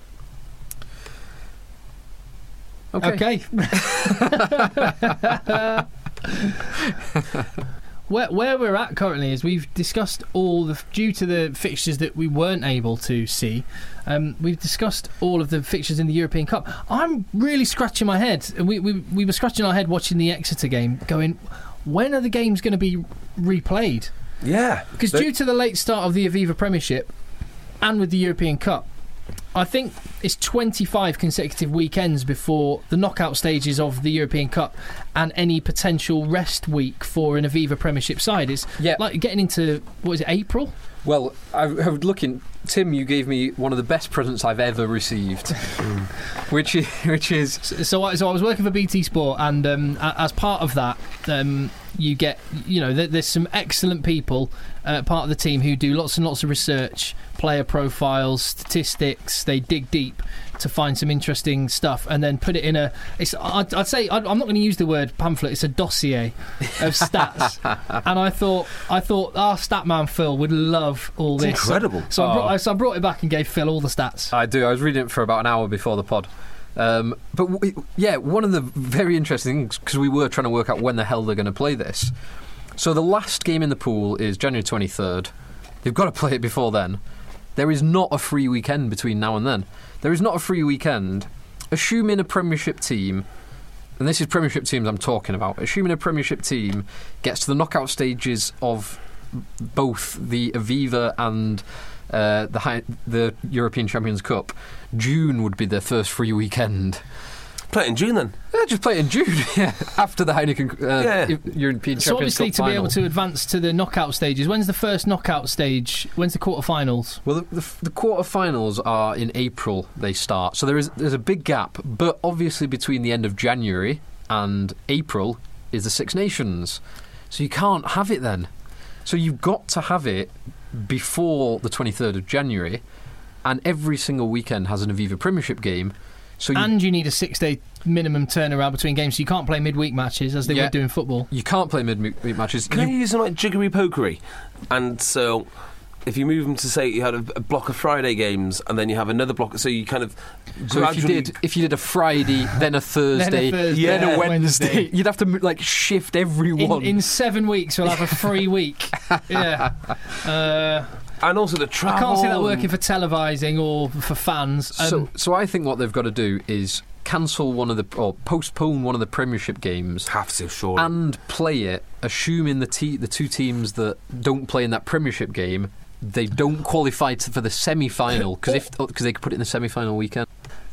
Okay. where where we're at currently is we've discussed all the due to the fixtures that we weren't able to see. Um, we've discussed all of the fixtures in the European Cup. I'm really scratching my head, we we, we were scratching our head watching the Exeter game, going, when are the games going to be replayed? Yeah, Because due to the late start of the Aviva Premiership and with the European Cup, I think it's 25 consecutive weekends before the knockout stages of the European Cup and any potential rest week for an Aviva Premiership side. It's Yeah. like getting into, what is it, April? Well, I, I was looking. Tim, you gave me one of the best presents I've ever received, which is, which is So, I- so I was working for BT Sport, and um, as part of that, um, you get, you know, there's some excellent people uh, part of the team who do lots and lots of research, player profiles, statistics. They dig deep to find some interesting stuff, and then put it in a. It's, I'd, I'd say I'd, I'm not going to use the word pamphlet. It's a dossier of stats, and I thought I thought our stat man Phil would love all It's this. incredible. So, I Oh. brought, so I brought it back and gave Phil all the stats. I do. I was reading it for about an hour before the pod. Um, but w- yeah, one of the very interesting things because we were trying to work out when the hell they're going to play this. So the last game in the pool is January twenty third. They've got to play it before then. There is not a free weekend between now and then. There is not a free weekend. Assuming a Premiership team, and this is Premiership teams I'm talking about. Assuming a Premiership team gets to the knockout stages of both the Aviva and uh, the high, the European Champions Cup, June would be their first free weekend. Play it in June then. Yeah, just play it in June, yeah, after the Heineken uh, Yeah. European So Champions obviously Cup to be able to advance to the knockout stages. When's the first knockout stage? When's the quarterfinals? Well, the, the, the quarterfinals are in April. They start, so there is there's a big gap. But obviously, between the end of January and April is the Six Nations, so you can't have it then. So you've got to have it before the 23rd of January, and every single weekend has an Aviva Premiership game. So you, And you need a six-day minimum turnaround between games, so you can't play midweek matches as they Yeah. would do in football. you can't play midweek matches. Can You- you use some like jiggery pokery? And so if you move them to say you had a, a block of Friday games and then you have another block, so you kind of So if you did, if you did a Friday, then a Thursday, Thursday, then a Wednesday, Wednesday. you'd have to like shift In, everyone. in seven weeks, we'll have a free week. Yeah. Uh, and also the travel. I can't see that working for televising or for fans. Um, so, so I think what they've got to do is cancel one of the or postpone one of the Premiership games have to sure. and play it, assuming the te- the two teams that don't play in that Premiership game. They don't qualify to, for the semi-final because if because they could put it in the semi-final weekend.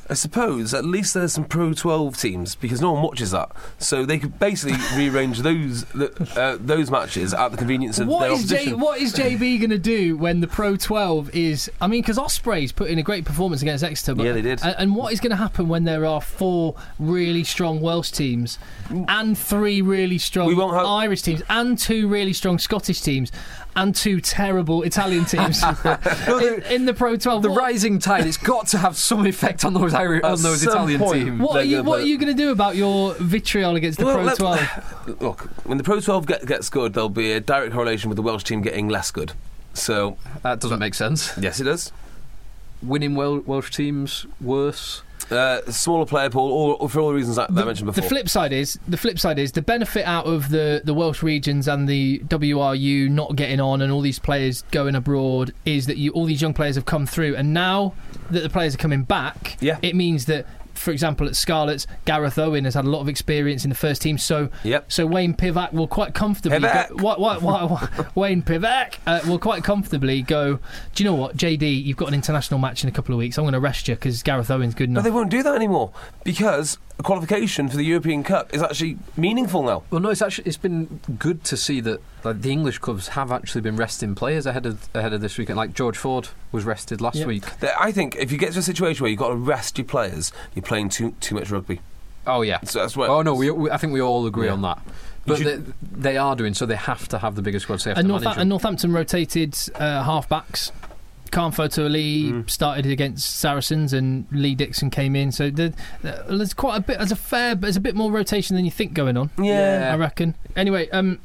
I suppose at least there's some Pro 12 teams because no one watches that, so they could basically rearrange those uh, those matches at the convenience of What their is J, opposition. what is JB going to do when the Pro 12 is? I mean, because Ospreys put in a great performance against Exeter. But, Yeah, they did. And, and what is going to happen when there are four really strong Welsh teams and three really strong have- Irish teams and two really strong Scottish teams and two terrible Italian teams in, in the Pro 12? The What- rising tide, it's got to have some effect on those Irish, on those Italian point- teams. What are you gonna What are you going to do about your vitriol against the Well, Pro 12? Look, when the Pro 12 get, gets good, there'll be a direct correlation with the Welsh team getting less good. So, That doesn't make sense. yes, it does. Winning Wel- Welsh teams worse. Uh, smaller player pool, all, for all the reasons that, that I mentioned before. The flip side is the flip side is the benefit out of the the Welsh regions and the WRU not getting on and all these players going abroad is that you all these young players have come through and now that the players are coming back, Yeah. it means that. For example, at Scarlets, Gareth Owen has had a lot of experience in the first team, so Yep. so Wayne Pivac will quite comfortably Pivac. go, what, what, what, what- Wayne Pivac uh, will quite comfortably go. Do you know what, JD? You've got an international match in a couple of weeks. I'm going to rest you because Gareth Owen's good No, enough. they won't do that anymore because a qualification for the European Cup is actually meaningful now. Well, no, it's actually it's been good to see that like, the English clubs have actually been resting players ahead of ahead of this weekend. Like George Ford was rested last Yep. week. I think if you get to a situation where you've got to rest your players, you're playing too too much rugby. Oh yeah. So that's what. Oh no, we, we, I think we all agree Yeah. on that. But You they, they are doing so. They have to have the biggest squad. So And, North- and Northampton rotated uh, half-backs. Kahn Fotuali'i Mm. started against Saracens, and Lee Dickson came in. So the, the- there's quite a bit. There's a fair. There's a bit more rotation than you think going on. yeah. I reckon. Anyway, um, I can't,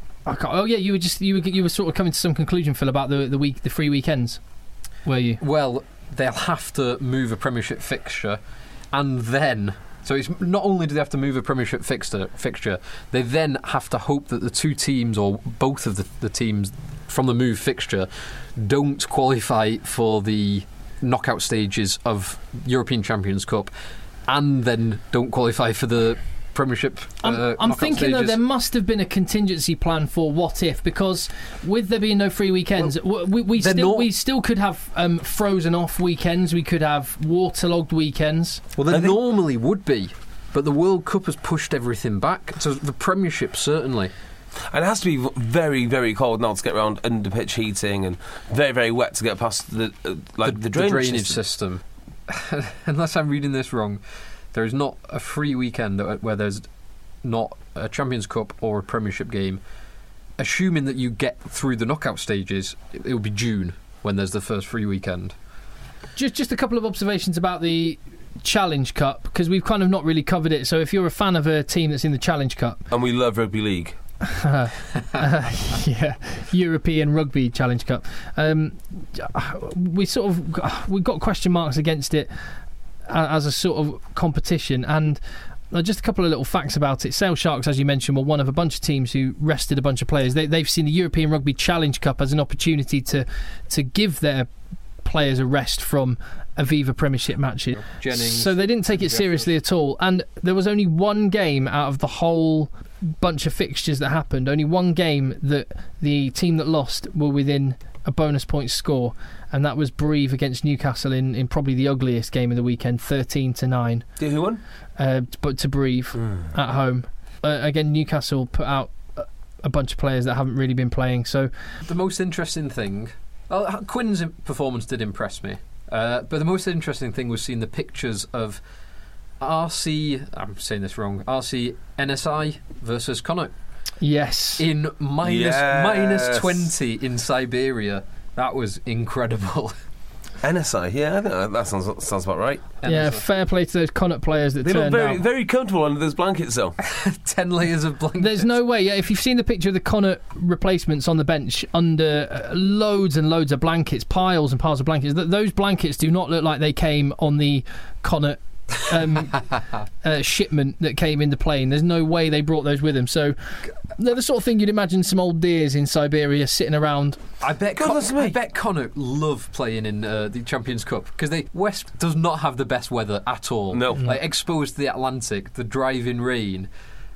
oh yeah, you were just you were you were sort of coming to some conclusion, Phil, about the the week, the free weekends. Were you? Well, they'll have to move a Premiership fixture, and then. So it's not only do they have to move a Premiership fixture, fixture, they then have to hope that the two teams or both of the, the teams from the move fixture don't qualify for the knockout stages of European Champions Cup, and then don't qualify for the Premiership. I'm, uh, I'm knockout thinking though there must have been a contingency plan for what if because with there being no free weekends, w we, we still not- we still could have um, frozen off weekends. We could have waterlogged weekends. Well, there think- normally would be, but the World Cup has pushed everything back. So the Premiership certainly. And it has to be very, very cold now to get around under pitch heating and very, very wet to get past the uh, like the, drainage, system. system. Unless I'm reading this wrong, there is not a free weekend that- where there's not a Champions Cup or a Premiership game. Assuming that you get through the knockout stages, it it will be June when there's the first free weekend. Just just a couple of observations about the Challenge Cup because we've kind of not really covered it. So if you're a fan of a team that's in the Challenge Cup, And we love rugby league. uh, yeah, European Rugby Challenge Cup. Um, we sort of we got question marks against it a- as a sort of competition, and uh, just a couple of little facts about it. Sale Sharks, as you mentioned, were one of a bunch of teams who rested a bunch of players. They, they've seen the European Rugby Challenge Cup as an opportunity to to give their players a rest from Aviva Premiership matches. Jennings, So they didn't take it seriously at all. And there was only one game out of the whole bunch of fixtures that happened. Only one game that the team that lost were within a bonus point score, and that was Brive against Newcastle in, in probably the ugliest game of the weekend, thirteen to nine. Do who won? Uh, but to Brive at home. Uh, again, Newcastle put out a- a bunch of players that haven't really been playing. So The most interesting thing, well, Quins' performance did impress me, uh, but the most interesting thing was seeing the pictures of RC. I'm saying this wrong. RC Enisei versus Connacht yes, in minus Yes. minus twenty in Siberia. That was incredible. Enisei, yeah, I think that- that sounds sounds about right. Yeah, fair play to those Connacht players that They look turned very out. very comfortable under those blankets, though. Ten layers of blankets. There's no way. Yeah, if you've seen the picture of the Connacht replacements on the bench under uh, loads and loads of blankets, piles and piles of blankets, th- those blankets do not look like they came on the Connacht um, uh, shipment that came in the plane. There's no way they brought those with them. So they're the sort of thing you'd imagine some old deers in Siberia sitting around. I bet. Goodness Con- me. I bet Connacht love playing in uh, the Champions Cup because they West does not have the best weather at all. No. like exposed to the Atlantic, the driving rain.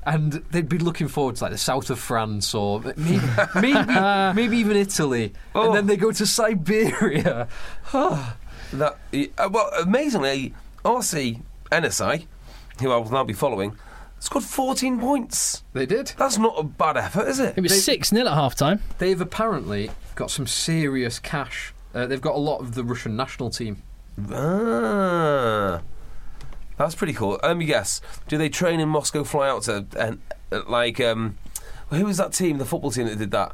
And they'd be looking forward to like the south of France or maybe maybe, maybe even Italy, Oh. and then they go to Siberia. That uh, well, amazingly, RC Enisei, who I will now be following, scored 14 points. They did. That's not a bad effort, is it? It was 6 0 at half time. They've apparently got some serious cash. Uh, they've got a lot of the Russian national team. Ah, that's pretty cool. Let me guess. Do they train in Moscow, fly out to and uh, like um, who was that team, the football team that did that?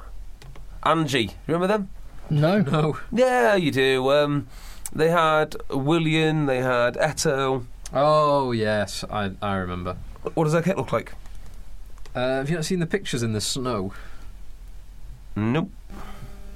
Anzhi, remember them? No. No. Yeah, you do. Um, they had Willian, they had Eto'o. Oh yes, I I remember. What does their kit look like? Uh, have you not seen the pictures in the snow? Nope.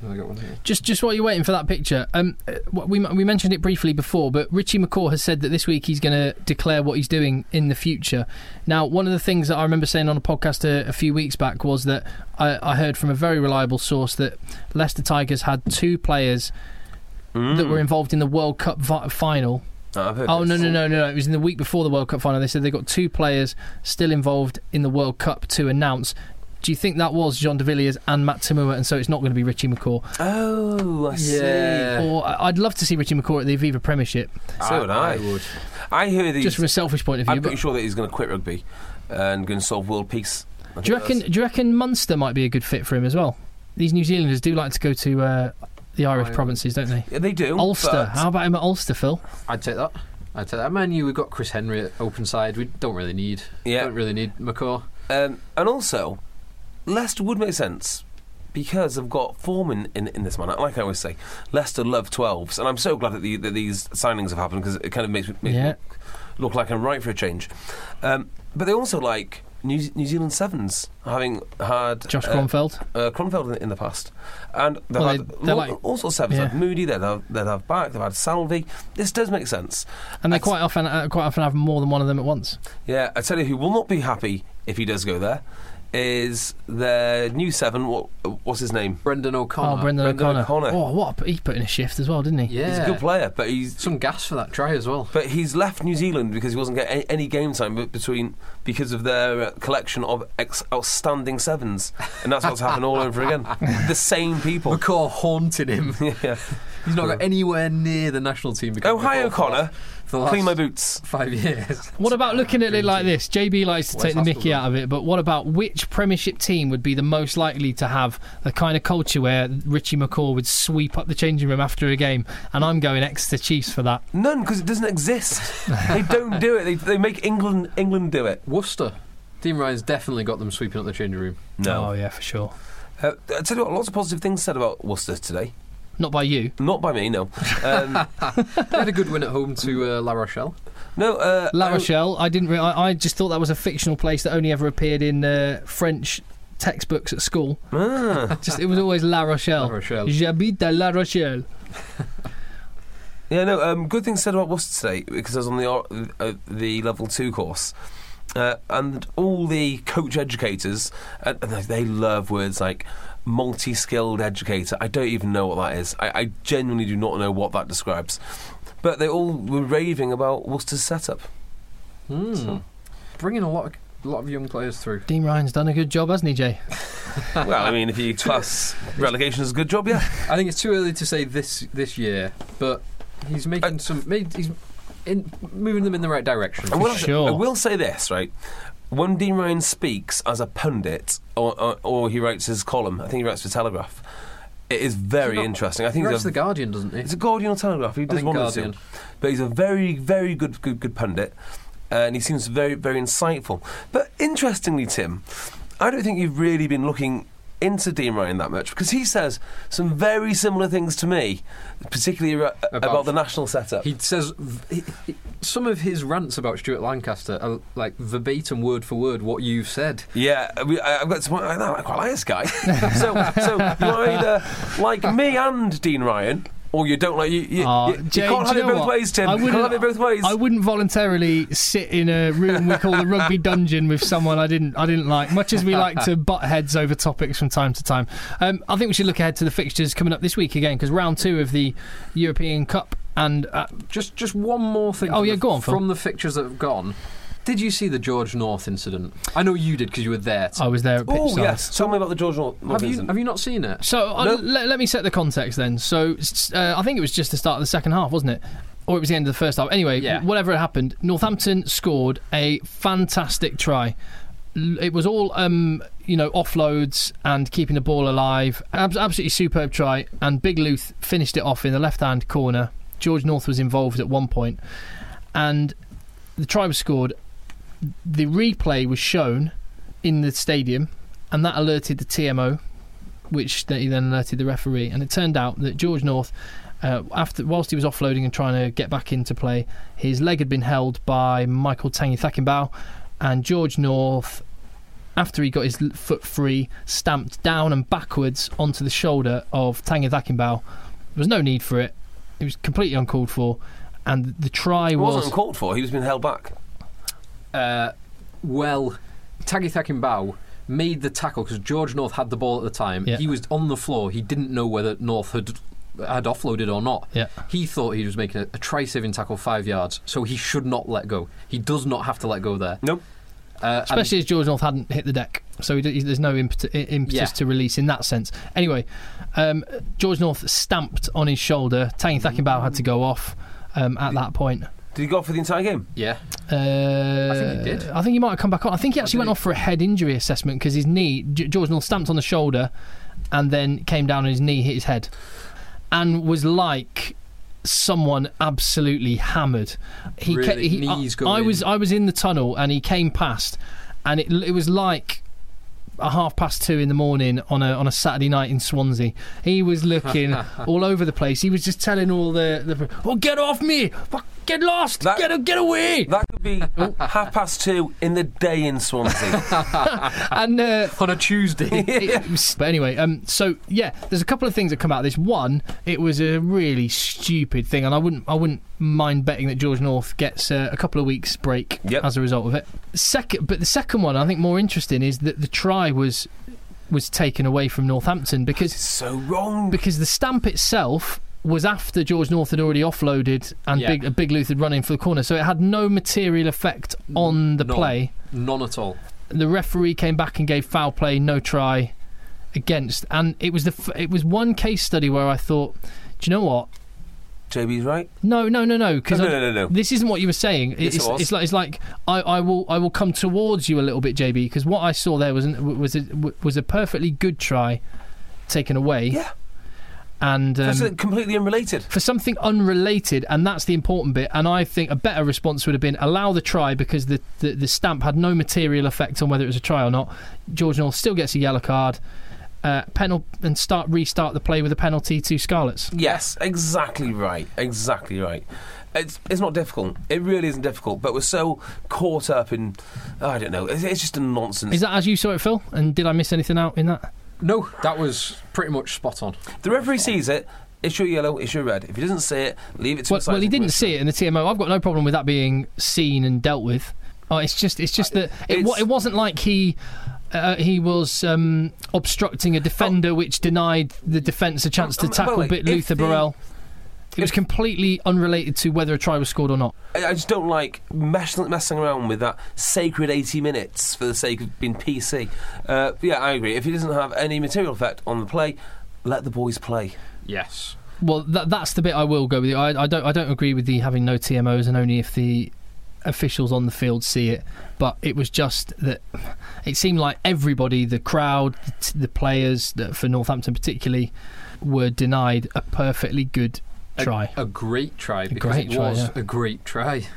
I got one here. Just, just while you're waiting for that picture, um, uh, we we mentioned it briefly before, but Richie McCaw has said that this week he's going to declare what he's doing in the future. Now, one of the things that I remember saying on a podcast a, a few weeks back was that I, I heard from a very reliable source that Leicester Tigers had two players that were involved in the World Cup vi- final. Oh, Oh no this. no no no! It was in the week before the World Cup final. They said they got two players still involved in the World Cup to announce. Do you think that was John de Villiers and Matt Toomua, and so it's not going to be Richie McCaw? Oh, I see. Yeah. Or I- I'd love to see Richie McCaw at the Aviva Premiership, So would I. I would. I hear these. just from a selfish point of view. I'm pretty But sure that he's going to quit rugby and going to solve world peace. Do you reckon? Do you reckon Munster might be a good fit for him as well? These New Zealanders do like to go to uh, the Irish Ireland. provinces, don't they? Yeah, they do. Ulster. How about him at Ulster, Phil? I'd take that. I'd take that. Man, you we've got Chris Henry at open side. We don't really need. Yeah. Don't really need McCaw. Um, and also, Leicester would make sense because they've got form in, in, in this man. Like I always say, Leicester love 12s, and I'm so glad that, the, that these signings have happened because it kind of makes, me- makes Yeah. me look like I'm right for a change. Um, but they also like New, New Zealand Sevens, having had Josh uh, Kronfeld. uh, Kronfeld in, in the past, and they've Well, had they- lo- like- all sorts of sevens. yeah. They've had Moody, they'd have, they'd have back, they've had Salvi. This does make sense. And they quite often uh, quite often have more than one of them at once. Yeah, I tell you who will not be happy if he does go there is their new seven. What, what's his name? Brendon O'Connor. oh, Brendon, Brendon O'Connor. O'Connor. Oh, what? A, he put in a shift as well, didn't he? Yeah. He's a good player, but he's Some gas for that try as well. but he's left New Zealand because he wasn't getting any, any game time between because of their uh, collection of ex- outstanding sevens, and that's what's happened all over again. The same people. McCaw haunted him. yeah. He's not got anywhere near the national team. because Oh, hi O'Connor. For the last Clean my boots. Five years. What about looking at it like this? JB likes to West take the mickey Hasselbaink. out of it, but what about which Premiership team would be the most likely to have the kind of culture where Richie McCaw would sweep up the changing room after a game? And I'm going Exeter Chiefs for that. None because it doesn't exist. they don't do it. They, they make England England do it. Worcester. Dean Ryan's definitely got them sweeping up the changing room. Oh yeah, for sure. Uh, I tell you what, lots of positive things said about Worcester today. Not by you. Not by me, no. Um, They had a good win at home to uh, La Rochelle. no, uh, La Rochelle. I didn't. Re- I, I just thought that was a fictional place that only ever appeared in uh, French textbooks at school. Ah, Just it was always La Rochelle. La Rochelle. J'habite à La Rochelle. yeah, no. Um, good things said about Worcester today because I was on the uh, the level two course, uh, and all the coach educators, uh, they love words like multi-skilled educator. I don't even know what that is. I, I genuinely do not know what that describes. But they all were raving about Worcester's setup. Hmm. Bringing a lot of, a lot of young players through. Dean Ryan's done a good job, hasn't he, Jay? well, I mean, if you class relegation as a good job, yeah. I think it's too early to say this this year, but he's making Uh, some. Made, he's in, moving them in the right direction. I will, sure. I will say this, right? When Dean Ryan speaks as a pundit, or, or, or he writes his column, I think he writes for Telegraph. It is very not- interesting. I He think writes a, the Guardian, doesn't he? it's a Guardian or Telegraph. He does one of the two. But he's a very, very good, good, good pundit, uh, and he seems very, very insightful. But interestingly, Tim, I don't think you've really been looking into Dean Ryan that much because he says some very similar things to me, particularly about, about, About- the national setup. He says he, he- some of his rants about Stuart Lancaster are like verbatim, word for word, what you've said. Yeah, we, I, I've got to point. I, quite like this guy. so, so you either like me and Dean Ryan, or you don't like you. You, Oh, you, you Jay, can't have it both what? ways, Tim. I wouldn't- have it both ways. I wouldn't voluntarily sit in a room we call the rugby dungeon with someone I didn't I didn't like. Much as we like to butt heads over topics from time to time, um, I think we should look ahead to the fixtures coming up this week again because round two of the European Cup and uh, Just just one more thing. Oh, yeah, the- go on, Phil. From the fixtures that have gone, did you see the George North incident? I know you did because you were there. I was there at pitch oh yes, tell me about the George North. have you incident. have you not seen it? So let, let me set the context then. So uh, I think it was just the start of the second half, wasn't it? Or it was the end of the first half. Anyway, Yeah. whatever had happened, Northampton scored a fantastic try. It was all, um, you know, offloads and keeping the ball alive. Abs- absolutely superb try. And Big Luth finished it off in the left-hand corner. George North was involved at one point, and the try was scored. The replay was shown in the stadium, and that alerted the TMO, which they then alerted the referee. And it turned out that George North, uh, after whilst he was offloading and trying to get back into play, his leg had been held by Michael Tagicakibau, and George North. After he got his foot free, stamped down and backwards onto the shoulder of Tagicakibau. There was no need for it. It was completely uncalled for, and the try It was. wasn't called for. He was being held back. Uh, well, Tagicakibau made the tackle because George North had the ball at the time. Yeah. He was on the floor. He didn't know whether North had had offloaded or not. Yeah. He thought he was making a, a try-saving tackle five yards, so he should not let go. He does not have to let go there. Nope. Uh, Especially as George North hadn't hit the deck, so he, d- there's no impetus, impetus Yeah. to release in that sense. Anyway, um, George North stamped on his shoulder. Tagicakibau had to go off um, at that point. Did he go off for the entire game? yeah. Uh, I think he did. I think he might have come back on. I think he actually went he? off for a head injury assessment because his knee, G- George North stamped on the shoulder, and then came down on his knee, hit his head, and was like someone absolutely hammered. He, ca- Really? he Knees I, I was I was in the tunnel and he came past, and it it was like a half past two in the morning on a on a Saturday night in Swansea. He was looking all over the place. He was just telling all the the oh get off me, Fuck, get lost, That- get get away. That could be half past two in the day in Swansea. and uh, On a Tuesday. it but anyway, um, so yeah, there's a couple of things that come out of this. One, it was a really stupid thing, and I wouldn't, I wouldn't mind betting that George North gets uh, a couple of weeks break Yep. as a result of it. Second, but the second one, I think more interesting is that the try was was taken away from Northampton because so wrong. because the stamp itself was after George North had already offloaded and Yeah. Big uh, Big Luth had run in for the corner, so it had no material effect on the None. play None at all. the referee came back and gave foul play, no try against, and it was the f- it was one case study where I thought, do you know what? JB's right. No, no, no, no, because No, no, no, no. this isn't what you were saying. Yes, it it's, was. it's like it's like I, I will I will come towards you a little bit, JB, because what I saw there was an, was a, was a perfectly good try taken away, Yeah. And um, That's uh, completely unrelated. for something unrelated, and that's the important bit. And I think a better response would have been allow the try because the, the, the stamp had no material effect on whether it was a try or not. George North still gets a yellow card, uh, penal, and start restart the play with a penalty to Scarlets. Yes, exactly right. Exactly right. It's, it's not difficult. It really isn't difficult. But we're so caught up in, I don't know. It's, it's just a nonsense. Is that as you saw it, Phil? And did I miss anything out in that? No, that was pretty much spot on. the referee sees it. It's your yellow. It's your red. If he doesn't see it, leave it to Well, the well, he didn't see it in the TMO. I've got no problem with that being seen and dealt with. Oh, it's just, it's just that it, It's- it wasn't like he. Uh, he was um, obstructing a defender, which denied the defence a chance to Um, tackle well, bit Luther the- Burrell. It was completely unrelated to whether a try was scored or not. I I just don't like mess, messing around with that sacred 80 minutes for the sake of being PC. Uh, yeah, I agree. If it doesn't have any material effect on the play, let the boys play. Yes. Well, that, that's the bit I will go with. You. I, I don't. I don't agree with the having no TMOs and only if the officials on the field see it. But it was just that it seemed like everybody, the crowd, the, the players, that for Northampton particularly, were denied a perfectly good A- try. A, great try because great it try, was yeah. a great try.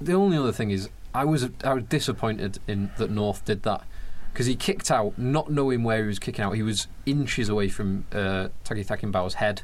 The only other thing is, I was I was disappointed in that North did that because he kicked out, not knowing where he was kicking out. He was inches away from uh, Tagicakibau's head,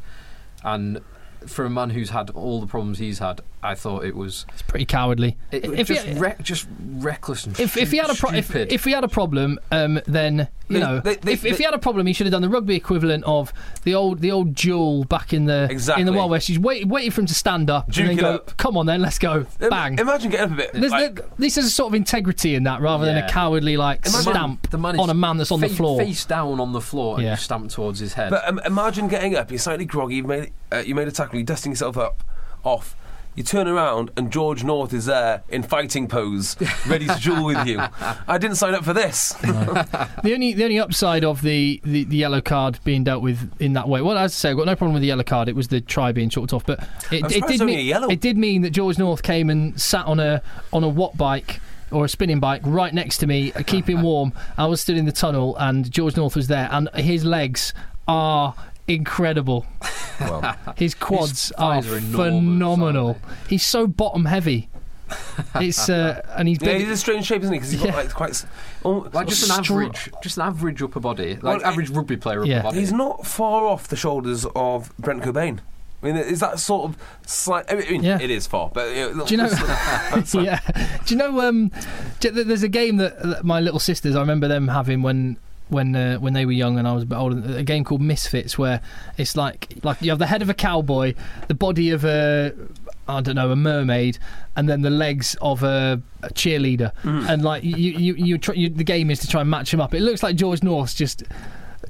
and for a man who's had all the problems he's had, I thought it was It's pretty cowardly. it, if, just he, re- just reckless and if, if he had a pro- if, stupid. if he had a problem, um, then you They- know, they- they- if, if he had a problem, he should have done the rugby equivalent of the old the old duel back in the in Exactly. the Wild West. He's wait, waiting for him to stand up Duke and then go, up. "Come on, then, let's go." Im- Bang. Imagine getting up a bit. There's like, the, this is a sort of integrity in that, rather than a cowardly like Imagine- stamp the man on a man that's on the floor. face down on the floor, and Yeah. you stamp towards his head. But um, imagine getting up. You're slightly groggy. You've made uh, you made a tackle. You're dusting yourself up, off. You turn around and George North is there in fighting pose, ready to duel with you. I didn't sign up for this. The only the only upside of the, the, the yellow card being dealt with in that way. Well, as I say, I've got no problem with the yellow card. It was the try being chalked off, but it, it did mean it did mean that George North came and sat on a on a watt bike or a spinning bike right next to me, keeping warm. I was stood in the tunnel, and George North was there, and his legs are incredible. well, His quads are, are phenomenal. aren't He's so bottom heavy. It's uh, and he's yeah, he's a strange shape, isn't he? Because he's Yeah. got like quite. s- Oh, like just an Str- average, just an average upper body, like Well, average rugby player upper Yeah. body. he's not far off the shoulders of Brent Cockbain. I mean, is that sort of slight? I mean, Yeah. it is far, but you know, Do you know? yeah. Do you know? Um, j- th- there's a game that, that my little sisters. I remember them having when when uh, when they were young and I was a bit older. A game called Misfits, where it's like like you have the head of a cowboy, the body of a I don't know a mermaid, and then the legs of a, a cheerleader, Mm. and like you you, you, try, you the game is to try and match them up. It looks like George North's just.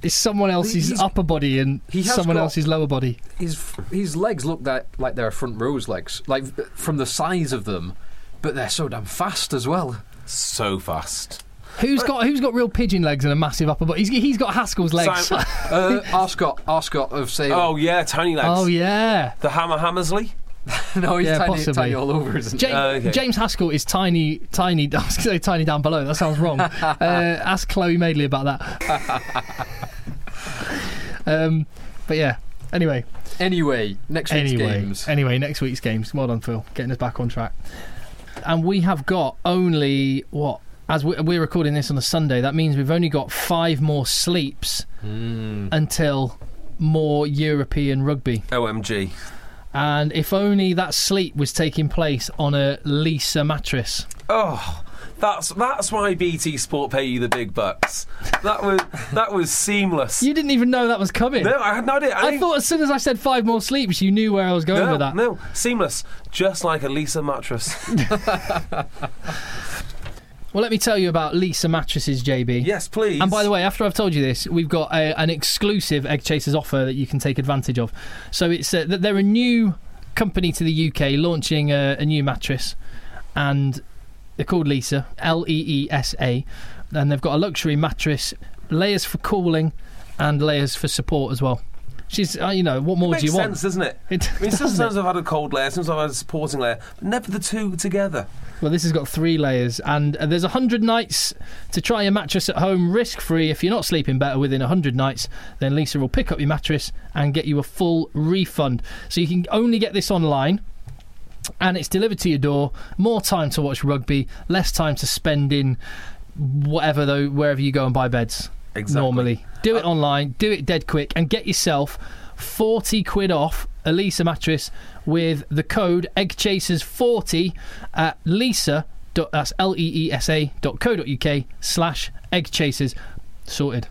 It's someone else's He's- upper body and he someone got- else's lower body. his his legs look that like they're front rows legs, like from the size of them, but they're so damn fast as well. so fast. Who's got who's got real pigeon legs and a massive upper body? He's, he's got Haskell's legs. Simon- Uh, Arscott, Arscott of Salem. Oh yeah, tiny legs. oh yeah. The Hammer Hammersley. no, he's yeah, tiny, possibly. tiny all over, isn't? James, Oh, okay. James Haskell is tiny, tiny. I was going to say tiny down below. That sounds wrong. uh, ask Chloe Madeley about that. um, but yeah. Anyway, Anyway, next week's anyway, games. anyway, next week's games. Well done, Phil, getting us back on track. And we have got only what? As we- we're recording this on a Sunday, that means we've only got five more sleeps Mm. until more European rugby. OMG. And if only that sleep was taking place on a Leesa mattress. Oh, that's that's why BT Sport pay you the big bucks. That was that was seamless. You didn't even know that was coming. no, I had no idea. I didn't- thought as soon as I said five more sleeps, you knew where I was going no, with that. no, seamless, just like a Leesa mattress. Well, let me tell you about Leesa mattresses, JB. yes, please. And by the way, after I've told you this, we've got a, an exclusive Egg Chasers offer that you can take advantage of. So it's uh, they're a new company to the UK launching a, a new mattress, and they're called Leesa, L E E S A, and they've got a luxury mattress, layers for cooling, and layers for support as well. She's, uh, you know, what more do you sense, want? doesn't it? It I mean, sometimes I've had a cold layer, sometimes I've had a supporting layer, but never the two together. Well, this has got three layers, and uh, there's 100 nights to try your mattress at home risk free. If you're not sleeping better within 100 nights, then Leesa will pick up your mattress and get you a full refund. So you can only get this online. And it's delivered to your door. More time to watch rugby, less time to spend in whatever though, wherever you go and buy beds. Exactly. Normally, do it online, do it dead quick, and get yourself 40 quid off a Leesa mattress with the code eggchasers40 at leesa that's l-e-e-s-a dot co dot uk slash eggchasers sorted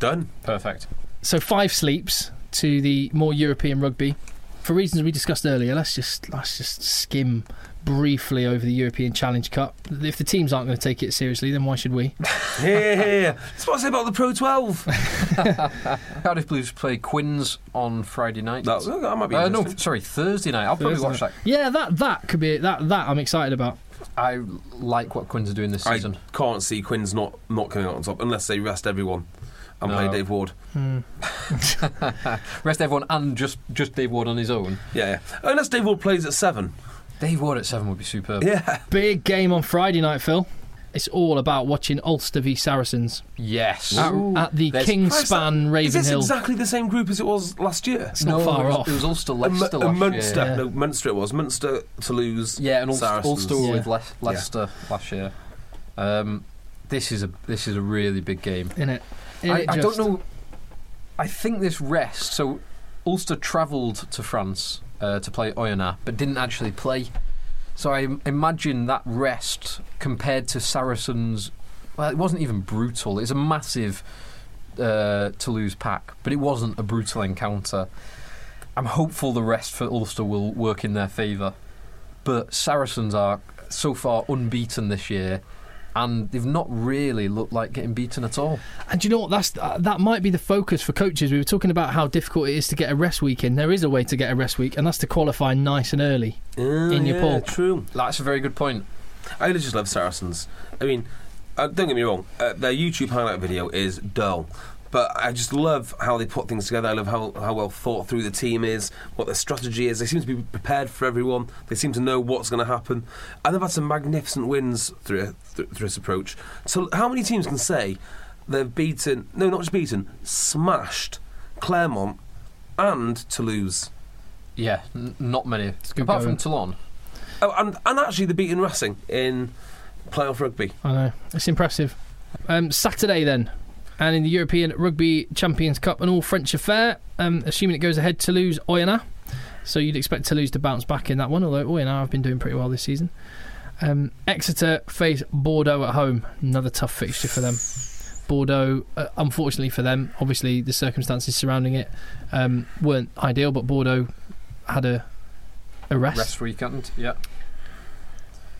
Done. Perfect. so five sleeps to the more european rugby for reasons we discussed earlier let's just let's just skim briefly over the european challenge cup if the teams aren't going to take it seriously then why should we Yeah, yeah, that's what I say about the Pro 12. Cardiff Blues play Quins on Friday night. that, that might be Uh, no, sorry, Thursday night. I'll probably watch night. that. yeah that that could be that that i'm excited about I like what Quins are doing this I season. can't see Quins not, not coming out on top unless they rest everyone and play Dave Ward. Rest everyone and just just Dave Ward on his own. Yeah, yeah. Unless Dave Ward plays at seven. Dave Ward at seven would be superb. Yeah. Big game on Friday night, Phil. It's all about watching Ulster v Saracens Yes. at, at the There's- Kingspan Is this Ravenhill. exactly the same group as it was last year? It's not far it was, off. It was Ulster A, Leicester Mu- a last Munster. year. Yeah. No, Munster it was. Munster, Toulouse. Yeah, and Ulster, Saracens. Ulster Yeah. with Le- Leicester last year. Um, this is a this is a really big game. in it. I, I don't know. I think this rest. So Ulster travelled to France uh, to play Oyonnax, but didn't actually play. So I imagine that rest compared to Saracens. Well, it wasn't even brutal. It's a massive uh, Toulouse pack, but it wasn't a brutal encounter. I'm hopeful the rest for Ulster will work in their favour. But Saracens are so far unbeaten this year, and they've not really looked like getting beaten at all. And do you know what? That's uh, that might be the focus for coaches. We were talking about how difficult it is to get a rest week in. There is a way to get a rest week, and that's to qualify nice and early. In your yeah, pool. True. That's a very good point. I just love Saracens. I mean, uh, don't get me wrong. Uh, their YouTube highlight video is dull, but I just love how they put things together. I love how, how well thought through the team is, what their strategy is. They seem to be prepared for everyone. They seem to know what's going to happen, and they've had some magnificent wins through through, through this approach. So, how many teams can say they've beaten? No, not just beaten, smashed Clermont and Toulouse. Yeah, n- not many. Apart going. from Toulon. Oh, and, and actually, they're beating Racing in playoff rugby. I know it's impressive. Um, Saturday then, and in the European Rugby Champions Cup, an all French affair. Um, assuming it goes ahead, Toulouse Oyonnax. So you'd expect Toulouse to bounce back in that one, although Oyonnax have been doing pretty well this season. Um, Exeter face Bordeaux at home. Another tough fixture for them. Bordeaux, uh, unfortunately for them, obviously the circumstances surrounding it um, weren't ideal, but Bordeaux had a a rest. Rest weekend, yeah.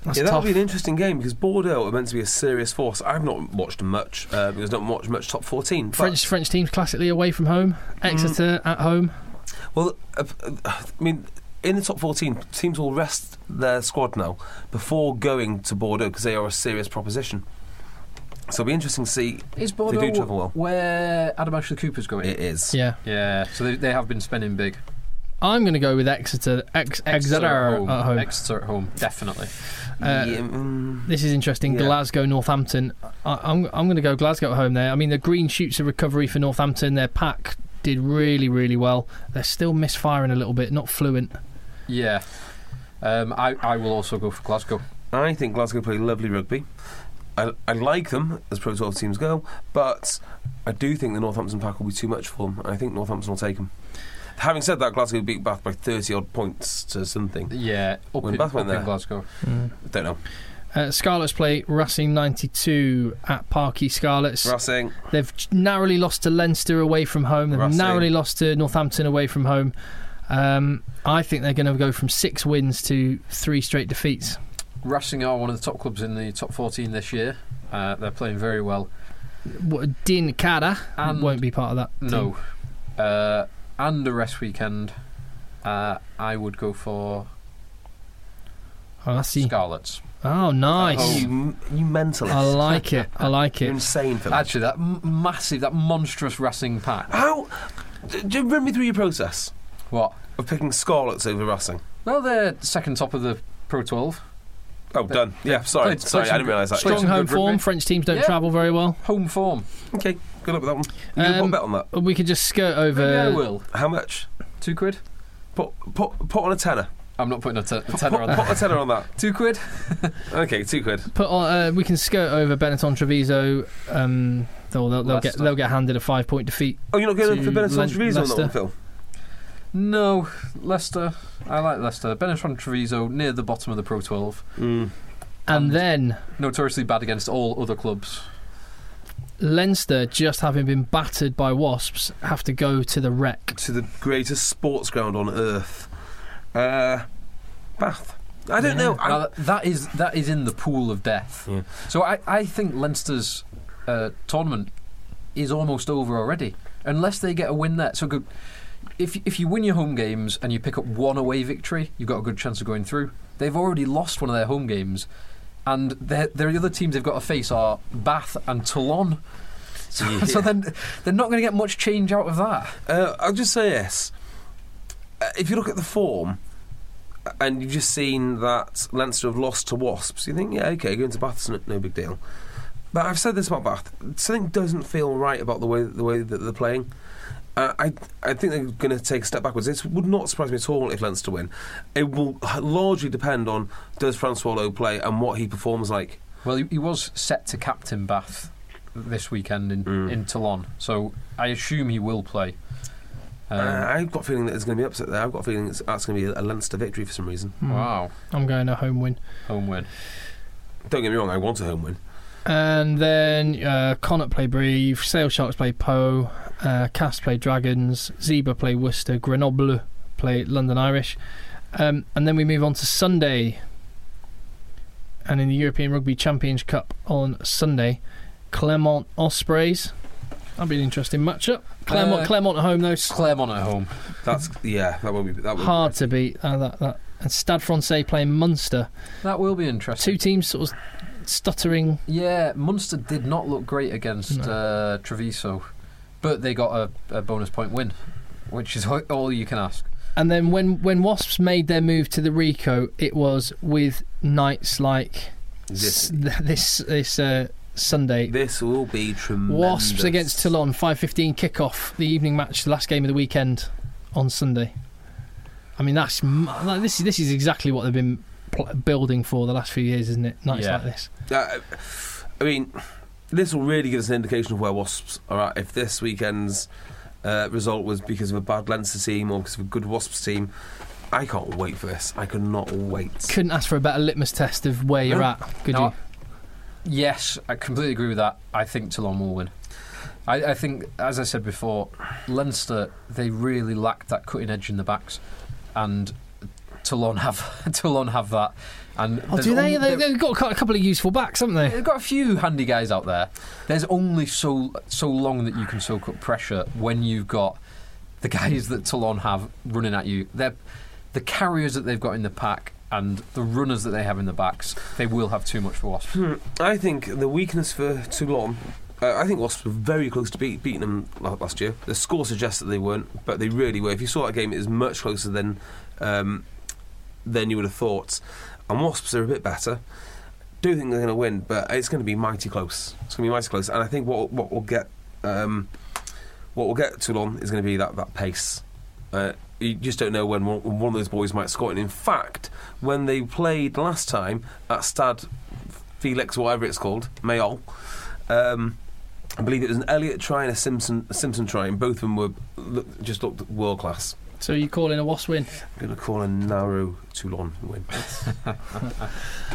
That's yeah, that'll tough. be an interesting game because Bordeaux are meant to be a serious force. I've not watched much uh, because I don't watch much top 14. but- French French teams classically away from home. Exeter at home. Well, uh, uh, I mean, in the top 14, teams will rest their squad now before going to Bordeaux because they are a serious proposition. So it'll be interesting to see. Is They Bordeaux do travel well. where Adam Ashley Cooper's going? It is. Yeah. Yeah, so they, they have been spending big. I'm going to go with Exeter. Ex- Exeter, at home. at home. Exeter at home, definitely. Uh, Yeah, mm, This is interesting. Yeah. Glasgow, Northampton. I, I'm I'm going to go Glasgow at home there. I mean, the green shoots of recovery for Northampton. Their pack did really really well. They're still misfiring a little bit, not fluent. Yeah. Um, I, I will also go for Glasgow. I think Glasgow play lovely rugby. I, I like them as Pro 12 teams go, but I do think the Northampton pack will be too much for them. I think Northampton will take them. Having said that, Glasgow beat Bath by 30 odd points to something. Yeah, up, When in, Bath up went in there. Glasgow. Don't know. Uh, Scarlets play Racing 92 at Parc y Scarlets. Racing. They've narrowly lost to Leinster away from home. They've Racing. narrowly lost to Northampton away from home. Um, I think they're going to go from six wins to three straight defeats. Racing are one of the top clubs in the top 14 this year. Uh, they're playing very well. What, Dan Carter And- won't be part of that. No. Uh, and a rest weekend, uh, I would go for Oh, I see. Scarlets. Oh, nice. You, you mentalist. I like it. I like You're it. insane for that. Actually, that m- massive, that monstrous Racing pack. How? d- d- Run me through your process What? of picking Scarlets over Racing. Well, they're second top of the Pro 12. Oh, done. Yeah, sorry. played- sorry, played I didn't realise that. some- Strong home good form. rugby. French teams don't Yeah. travel very well. Home form. Okay, good luck with that one. You gonna put a Um, bet on that? We could just skirt over. Maybe I will. How much? Two quid? Put, put, put on a tenner. I'm not putting a, t- a Put, tenner on put a that. tenner on that. Two quid? Okay, two quid. Put on, uh, we can skirt over Benetton Treviso. Um, they'll, they'll, they'll get they'll get handed a five point defeat. Oh, you're not going To for Benetton Len- Treviso on that one, Phil? No, Leicester. I like Leicester. Benetton Treviso near the bottom of the Pro 12. Mm. And And- then Notoriously bad against all other clubs. Leinster, just having been battered by Wasps, have to go to the Rec. To the greatest sports ground on earth. Uh, Bath. I don't know. I, Now, that is that is in the pool of death. Yeah. So I, I think Leinster's uh, tournament is almost over already, unless they get a win there. So good. If if you win your home games and you pick up one away victory, you've got a good chance of going through. They've already lost one of their home games, and their their other teams they've got to face are Bath and Toulon. So, Yeah. so then they're not going to get much change out of that. Uh, I'll just say this. Uh, if you look at the form, uh, and you've just seen that Leinster have lost to Wasps, you think, yeah, okay, going to Bath's no, no big deal. But I've said this about Bath. Something doesn't feel right about the way the way that they're playing. Uh, I I think they're going to take a step backwards. This would not surprise me at all if Leinster win. It will largely depend on does Francois Louw play and what he performs like. Well, he, he was set to captain Bath this weekend in, Mm. in Toulon, so I assume he will play. Um, Uh, I've got a feeling that there's going to be upset there. I've got a feeling it's, that's going to be a Leinster victory for some reason. Hmm. Wow, I'm going a home win. home win. Don't get me wrong, I want a home win. And then uh, Connacht play Brive, Sale Sharks play Pau, uh, Cast play Dragons, Zebre play Worcester, Grenoble play London Irish. Um, and then we move on to Sunday. And in the European Rugby Champions Cup on Sunday, Clermont Ospreys. That'll be an interesting matchup. Clermont, Uh, Clermont at home, though. Clermont at home. That's yeah, that won't be that won't hard be to beat. Uh, that, that. And Stade Francais playing Munster. That will be interesting. Two teams sort of stuttering. Yeah, Munster did not look great against No. uh, Treviso, but they got a, a bonus point win, which is all- all you can ask. And then when, when Wasps made their move to the Ricoh, it was with nights like This- this this uh, Sunday. This will be tremendous. Wasps against Toulon, five fifteen kickoff, the evening match, the last game of the weekend on Sunday. I mean, that's like, this. is This is exactly what they've been pl- building for the last few years, isn't it? Nights Yeah. like this. Uh, I mean, this will really give us an indication of where Wasps are at. If this weekend's uh, result was because of a bad Leinster team or because of a good Wasps team, I can't wait for this. I cannot wait. Couldn't ask for a better litmus test of where you're No. at, could No, you? Yes, I completely agree with that. I think Toulon will win. I, I think, as I said before, Leinster they really lacked that cutting edge in the backs, and Toulon have Toulon have that. And Oh, do they? only- they? They've got a couple of useful backs, haven't they? They've got a few handy guys out there. There's only so so long that you can soak up pressure when you've got the guys that Toulon have running at you. They're the carriers that they've got in the pack and the runners that they have in the backs. They will have too much for Wasps. Hmm, I think the weakness for Toulon. Uh, I think Wasps were very close to beat, beating them last year. The score suggests that they weren't, but they really were. If you saw that game, it was much closer than um, than you would have thought. And Wasps are a bit better. Do think they're going to win, but it's going to be mighty close. It's going to be mighty close, and I think what what will get um, what will get Toulon is going to be that that pace. Uh, you just don't know when one, one of those boys might score. And in fact, when they played last time at Stade Felix, whatever it's called, Mayol. Um, I believe it was an Elliot try and a Simpson a Simpson try, and both of them were just looked world class. So you call in a Wasp win. I'm going to call a narrow Toulon win.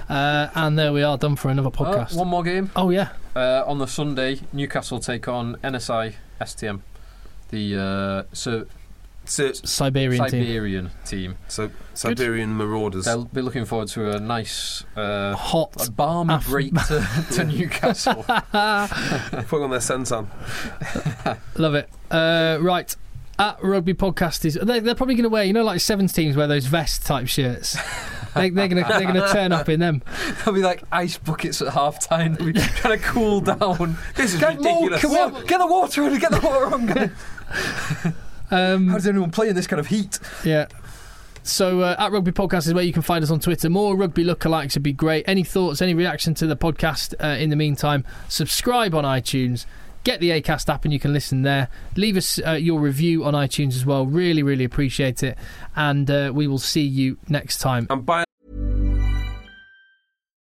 Uh, and there we are, done for another Uh, podcast. one more game oh, yeah. uh, on the Sunday. Newcastle take on Enisei STM, the uh, so So, Siberian team. Siberian team. so Siberian Marauders. They'll be looking forward to a nice, uh, Hot. a balmy Af- break to, to Newcastle. Putting on their senton. Love it. Uh, right. At Rugby Podcast is they're, they're probably going to wear you know like sevens teams wear those vest type shirts. they, they're going to they're going to turn up in them. They'll be like ice buckets at half time. They'll be trying to cool down. This is Get ridiculous. on, get the water in, get the water on. Um, How does anyone play in this kind of heat? Yeah. So uh, at Rugby Podcast is where you can find us on Twitter. More rugby lookalikes would be great. Any thoughts, any reaction to the podcast? Uh, in the meantime, subscribe on iTunes. Get the Acast app and you can listen there. Leave us uh, your review on iTunes as well. Really, really appreciate it. And uh, we will see you next time. And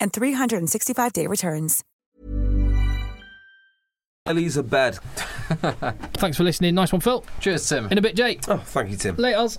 and 365-day returns. Elisa Bed. Thanks for listening. Nice one, Phil. Cheers, Tim. In a bit, Jake. Oh, thank you, Tim. Laters.